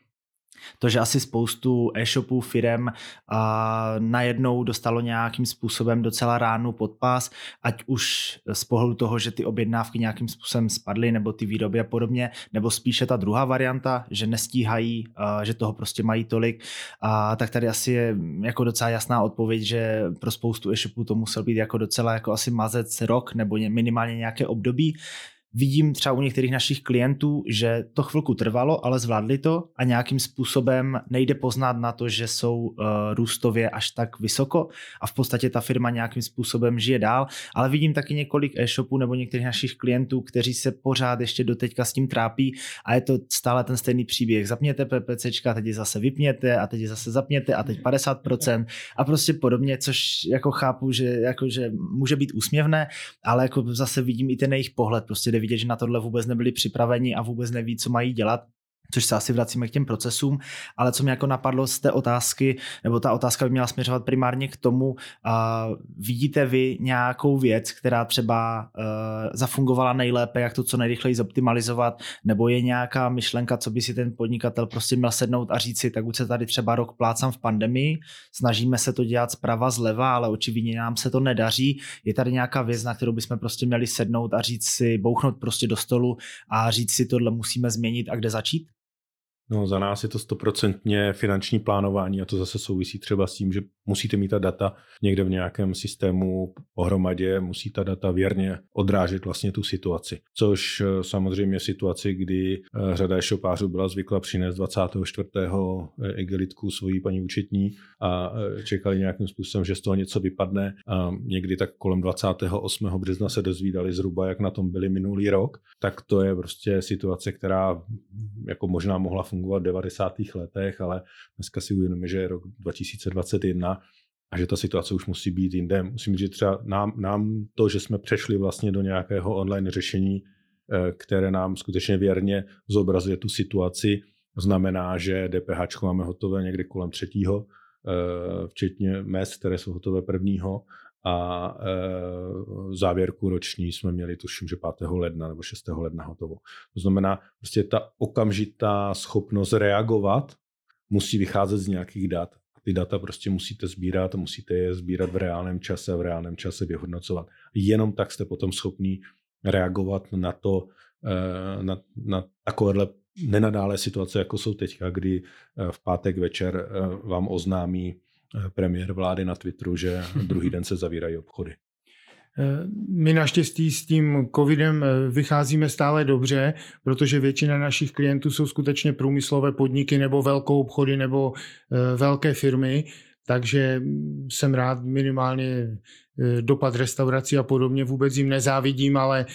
To, že asi spoustu e-shopů, firem a najednou dostalo nějakým způsobem docela ránu pod pás, ať už z pohledu toho, že ty objednávky nějakým způsobem spadly, nebo ty výroby a podobně, nebo spíše ta druhá varianta, že nestíhají, že toho prostě mají tolik, a tak tady asi je jako docela jasná odpověď, že pro spoustu e-shopů to musel být jako docela jako asi mazec rok nebo minimálně nějaké období, Vidím třeba u některých našich klientů, že to chvilku trvalo, ale zvládli to a nějakým způsobem nejde poznat na to, že jsou uh, růstově až tak vysoko a v podstatě ta firma nějakým způsobem žije dál, ale vidím taky několik e-shopů nebo některých našich klientů, kteří se pořád ještě doteďka s tím trápí a je to stále ten stejný příběh. Zapněte PPCčka, teď je zase vypněte a teď je zase zapněte a teď 50% a prostě podobně, což jako chápu, že, jako, že může být úsměvné, ale jako zase vidím i ten jejich pohled, prostě vidět, že na tohle vůbec nebyli připraveni a vůbec neví, co mají dělat což se asi vracíme k těm procesům, ale co mě jako napadlo z té otázky, nebo ta otázka by měla směřovat primárně k tomu, uh, vidíte vy nějakou věc, která třeba uh, zafungovala nejlépe, jak to co nejrychleji zoptimalizovat, nebo je nějaká myšlenka, co by si ten podnikatel prostě měl sednout a říct si, tak už se tady třeba rok plácám v pandemii, snažíme se to dělat zprava zleva, ale očividně nám se to nedaří. Je tady nějaká věc, na kterou bychom prostě měli sednout a říct si, bouchnout prostě do stolu a říct si, tohle musíme změnit a kde začít? No, za nás je to stoprocentně finanční plánování a to zase souvisí třeba s tím, že musíte mít ta data někde v nějakém systému pohromadě, musí ta data věrně odrážet vlastně tu situaci. Což eh, samozřejmě situaci, kdy eh, řada shopářů byla zvykla přinést 24. igelitku svojí paní účetní a eh, čekali nějakým způsobem, že z toho něco vypadne. A někdy tak kolem 28. března se dozvídali zhruba, jak na tom byli minulý rok. Tak to je prostě situace, která jako možná mohla fungovat fungovat v 90. letech, ale dneska si uvědomíme, že je rok 2021 a že ta situace už musí být jinde. Musím říct, že třeba nám, nám to, že jsme přešli vlastně do nějakého online řešení, eh, které nám skutečně věrně zobrazuje tu situaci, znamená, že DPH máme hotové někdy kolem třetího, eh, včetně mest, které jsou hotové prvního a e, závěrku roční jsme měli, tuším, že 5. ledna nebo 6. ledna hotovo. To znamená, prostě ta okamžitá schopnost reagovat musí vycházet z nějakých dat. Ty data prostě musíte sbírat, musíte je sbírat v reálném čase, v reálném čase vyhodnocovat. Jenom tak jste potom schopní reagovat na to, e, na, na takovéhle nenadále situace, jako jsou teďka, kdy e, v pátek večer vám oznámí Eh, premiér vlády na Twitteru, že (laughs) druhý den se zavírají obchody. Eh, my naštěstí s tím covidem eh, vycházíme stále dobře, protože většina našich klientů jsou skutečně průmyslové podniky nebo velkou obchody nebo velké firmy, takže jsem rád minimálně dopad restaurací a podobně. Vůbec jim nezávidím, ale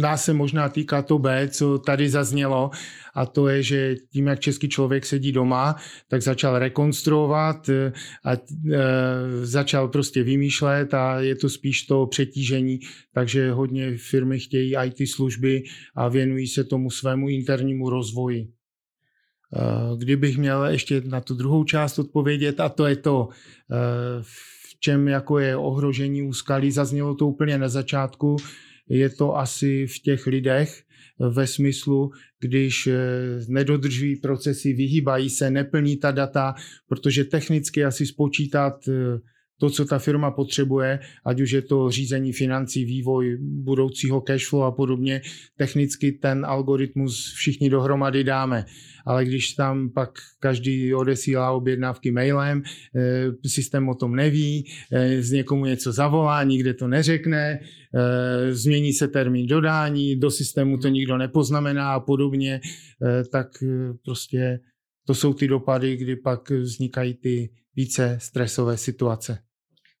nás se možná týká to B, co tady zaznělo, a to je, že tím, jak český člověk sedí doma, tak začal rekonstruovat eh, a e, začal prostě vymýšlet a je to spíš to přetížení, takže hodně firmy chtějí IT služby a věnují se tomu svému internímu rozvoji. E, kdybych měl ještě na tu druhou část odpovědět, a to je to, v čem jako je ohrožení úskalí, zaznělo to úplně na začátku, je to asi v těch lidech ve smyslu, když eh, nedodržují procesy, vyhýbají se, neplní ta data, protože technicky asi spočítat eh, to, co ta firma potřebuje, ať už je to řízení financí, vývoj budoucího cashflow a podobně, technicky ten algoritmus všichni dohromady dáme. Ale když tam pak každý odesílá objednávky mailem, eh, systém o tom neví, eh, z někomu něco zavolá, nikde to neřekne, eh, změní se termín dodání, do systému to nikdo nepoznamená a podobně, tak prostě to jsou ty dopady, kdy pak vznikají ty více stresové situace.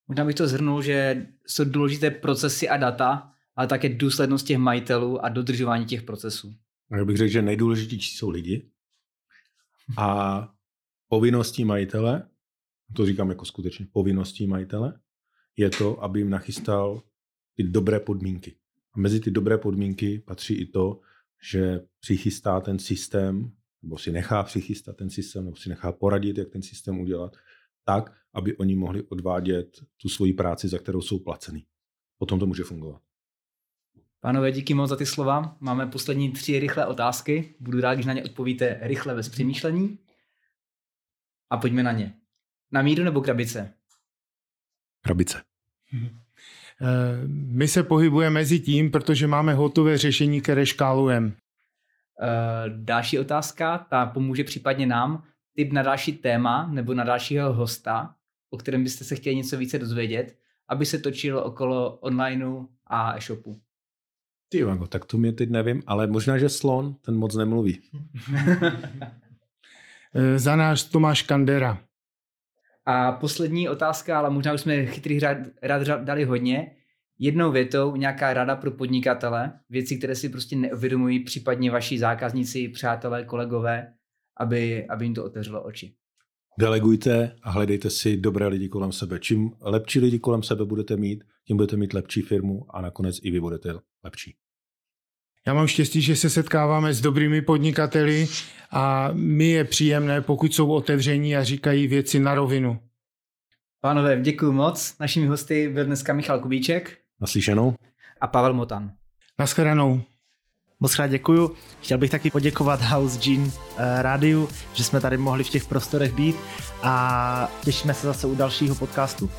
Možná bych to zhrnul, že jsou důležité procesy a data, ale také důslednost těch majitelů a dodržování těch procesů. Já bych řekl, že nejdůležitější jsou lidi a povinností majitele, to říkám jako skutečně povinností majitele, je to, aby jim nachystal ty dobré podmínky. A mezi ty dobré podmínky patří i to, že přichystá ten systém, nebo si nechá přichystat ten systém, nebo si nechá poradit, jak ten systém udělat, tak, aby oni mohli odvádět tu svoji práci, za kterou jsou placený. Potom to může fungovat. Pánové, díky moc za ty slova. Máme poslední tři rychlé otázky. Budu rád, když na ně odpovíte rychle bez přemýšlení. A pojďme na ně. Na míru nebo krabice? Krabice. (laughs) Eh, my se pohybujeme mezi tím, protože máme hotové řešení, které škálujeme. Eh, další otázka, ta pomůže případně nám tip na další téma nebo na dalšího hosta, o kterém byste se chtěli něco více dozvědět, aby se točilo okolo onlineu a e-shopu? Ty Ivanko, tak to mě teď nevím, ale možná, že slon, ten moc nemluví. (laughs) Eh, za náš Tomáš Kandera. A poslední otázka, ale možná už jsme chytrých rad, rad dali hodně. Jednou větou nějaká rada pro podnikatele, věci, které si prostě neuvědomují, případně vaši zákazníci, přátelé, kolegové, aby, aby jim to otevřelo oči. Delegujte a hledejte si dobré lidi kolem sebe. Čím lepší lidi kolem sebe budete mít, tím budete mít lepší firmu a nakonec i vy budete lepší. Já mám štěstí, že se setkáváme s dobrými podnikateli a mi je příjemné, pokud jsou otevření a říkají věci na rovinu. Pánové, děkuji moc. Našimi hosty byl dneska Michal Kubíček. Naslyšenou. A Pavel Motan. Naschledanou. Moc krát děkuju. Chtěl bych taky poděkovat House Gene eh, rádiu, že jsme tady mohli v těch prostorech být a těšíme se zase u dalšího podcastu.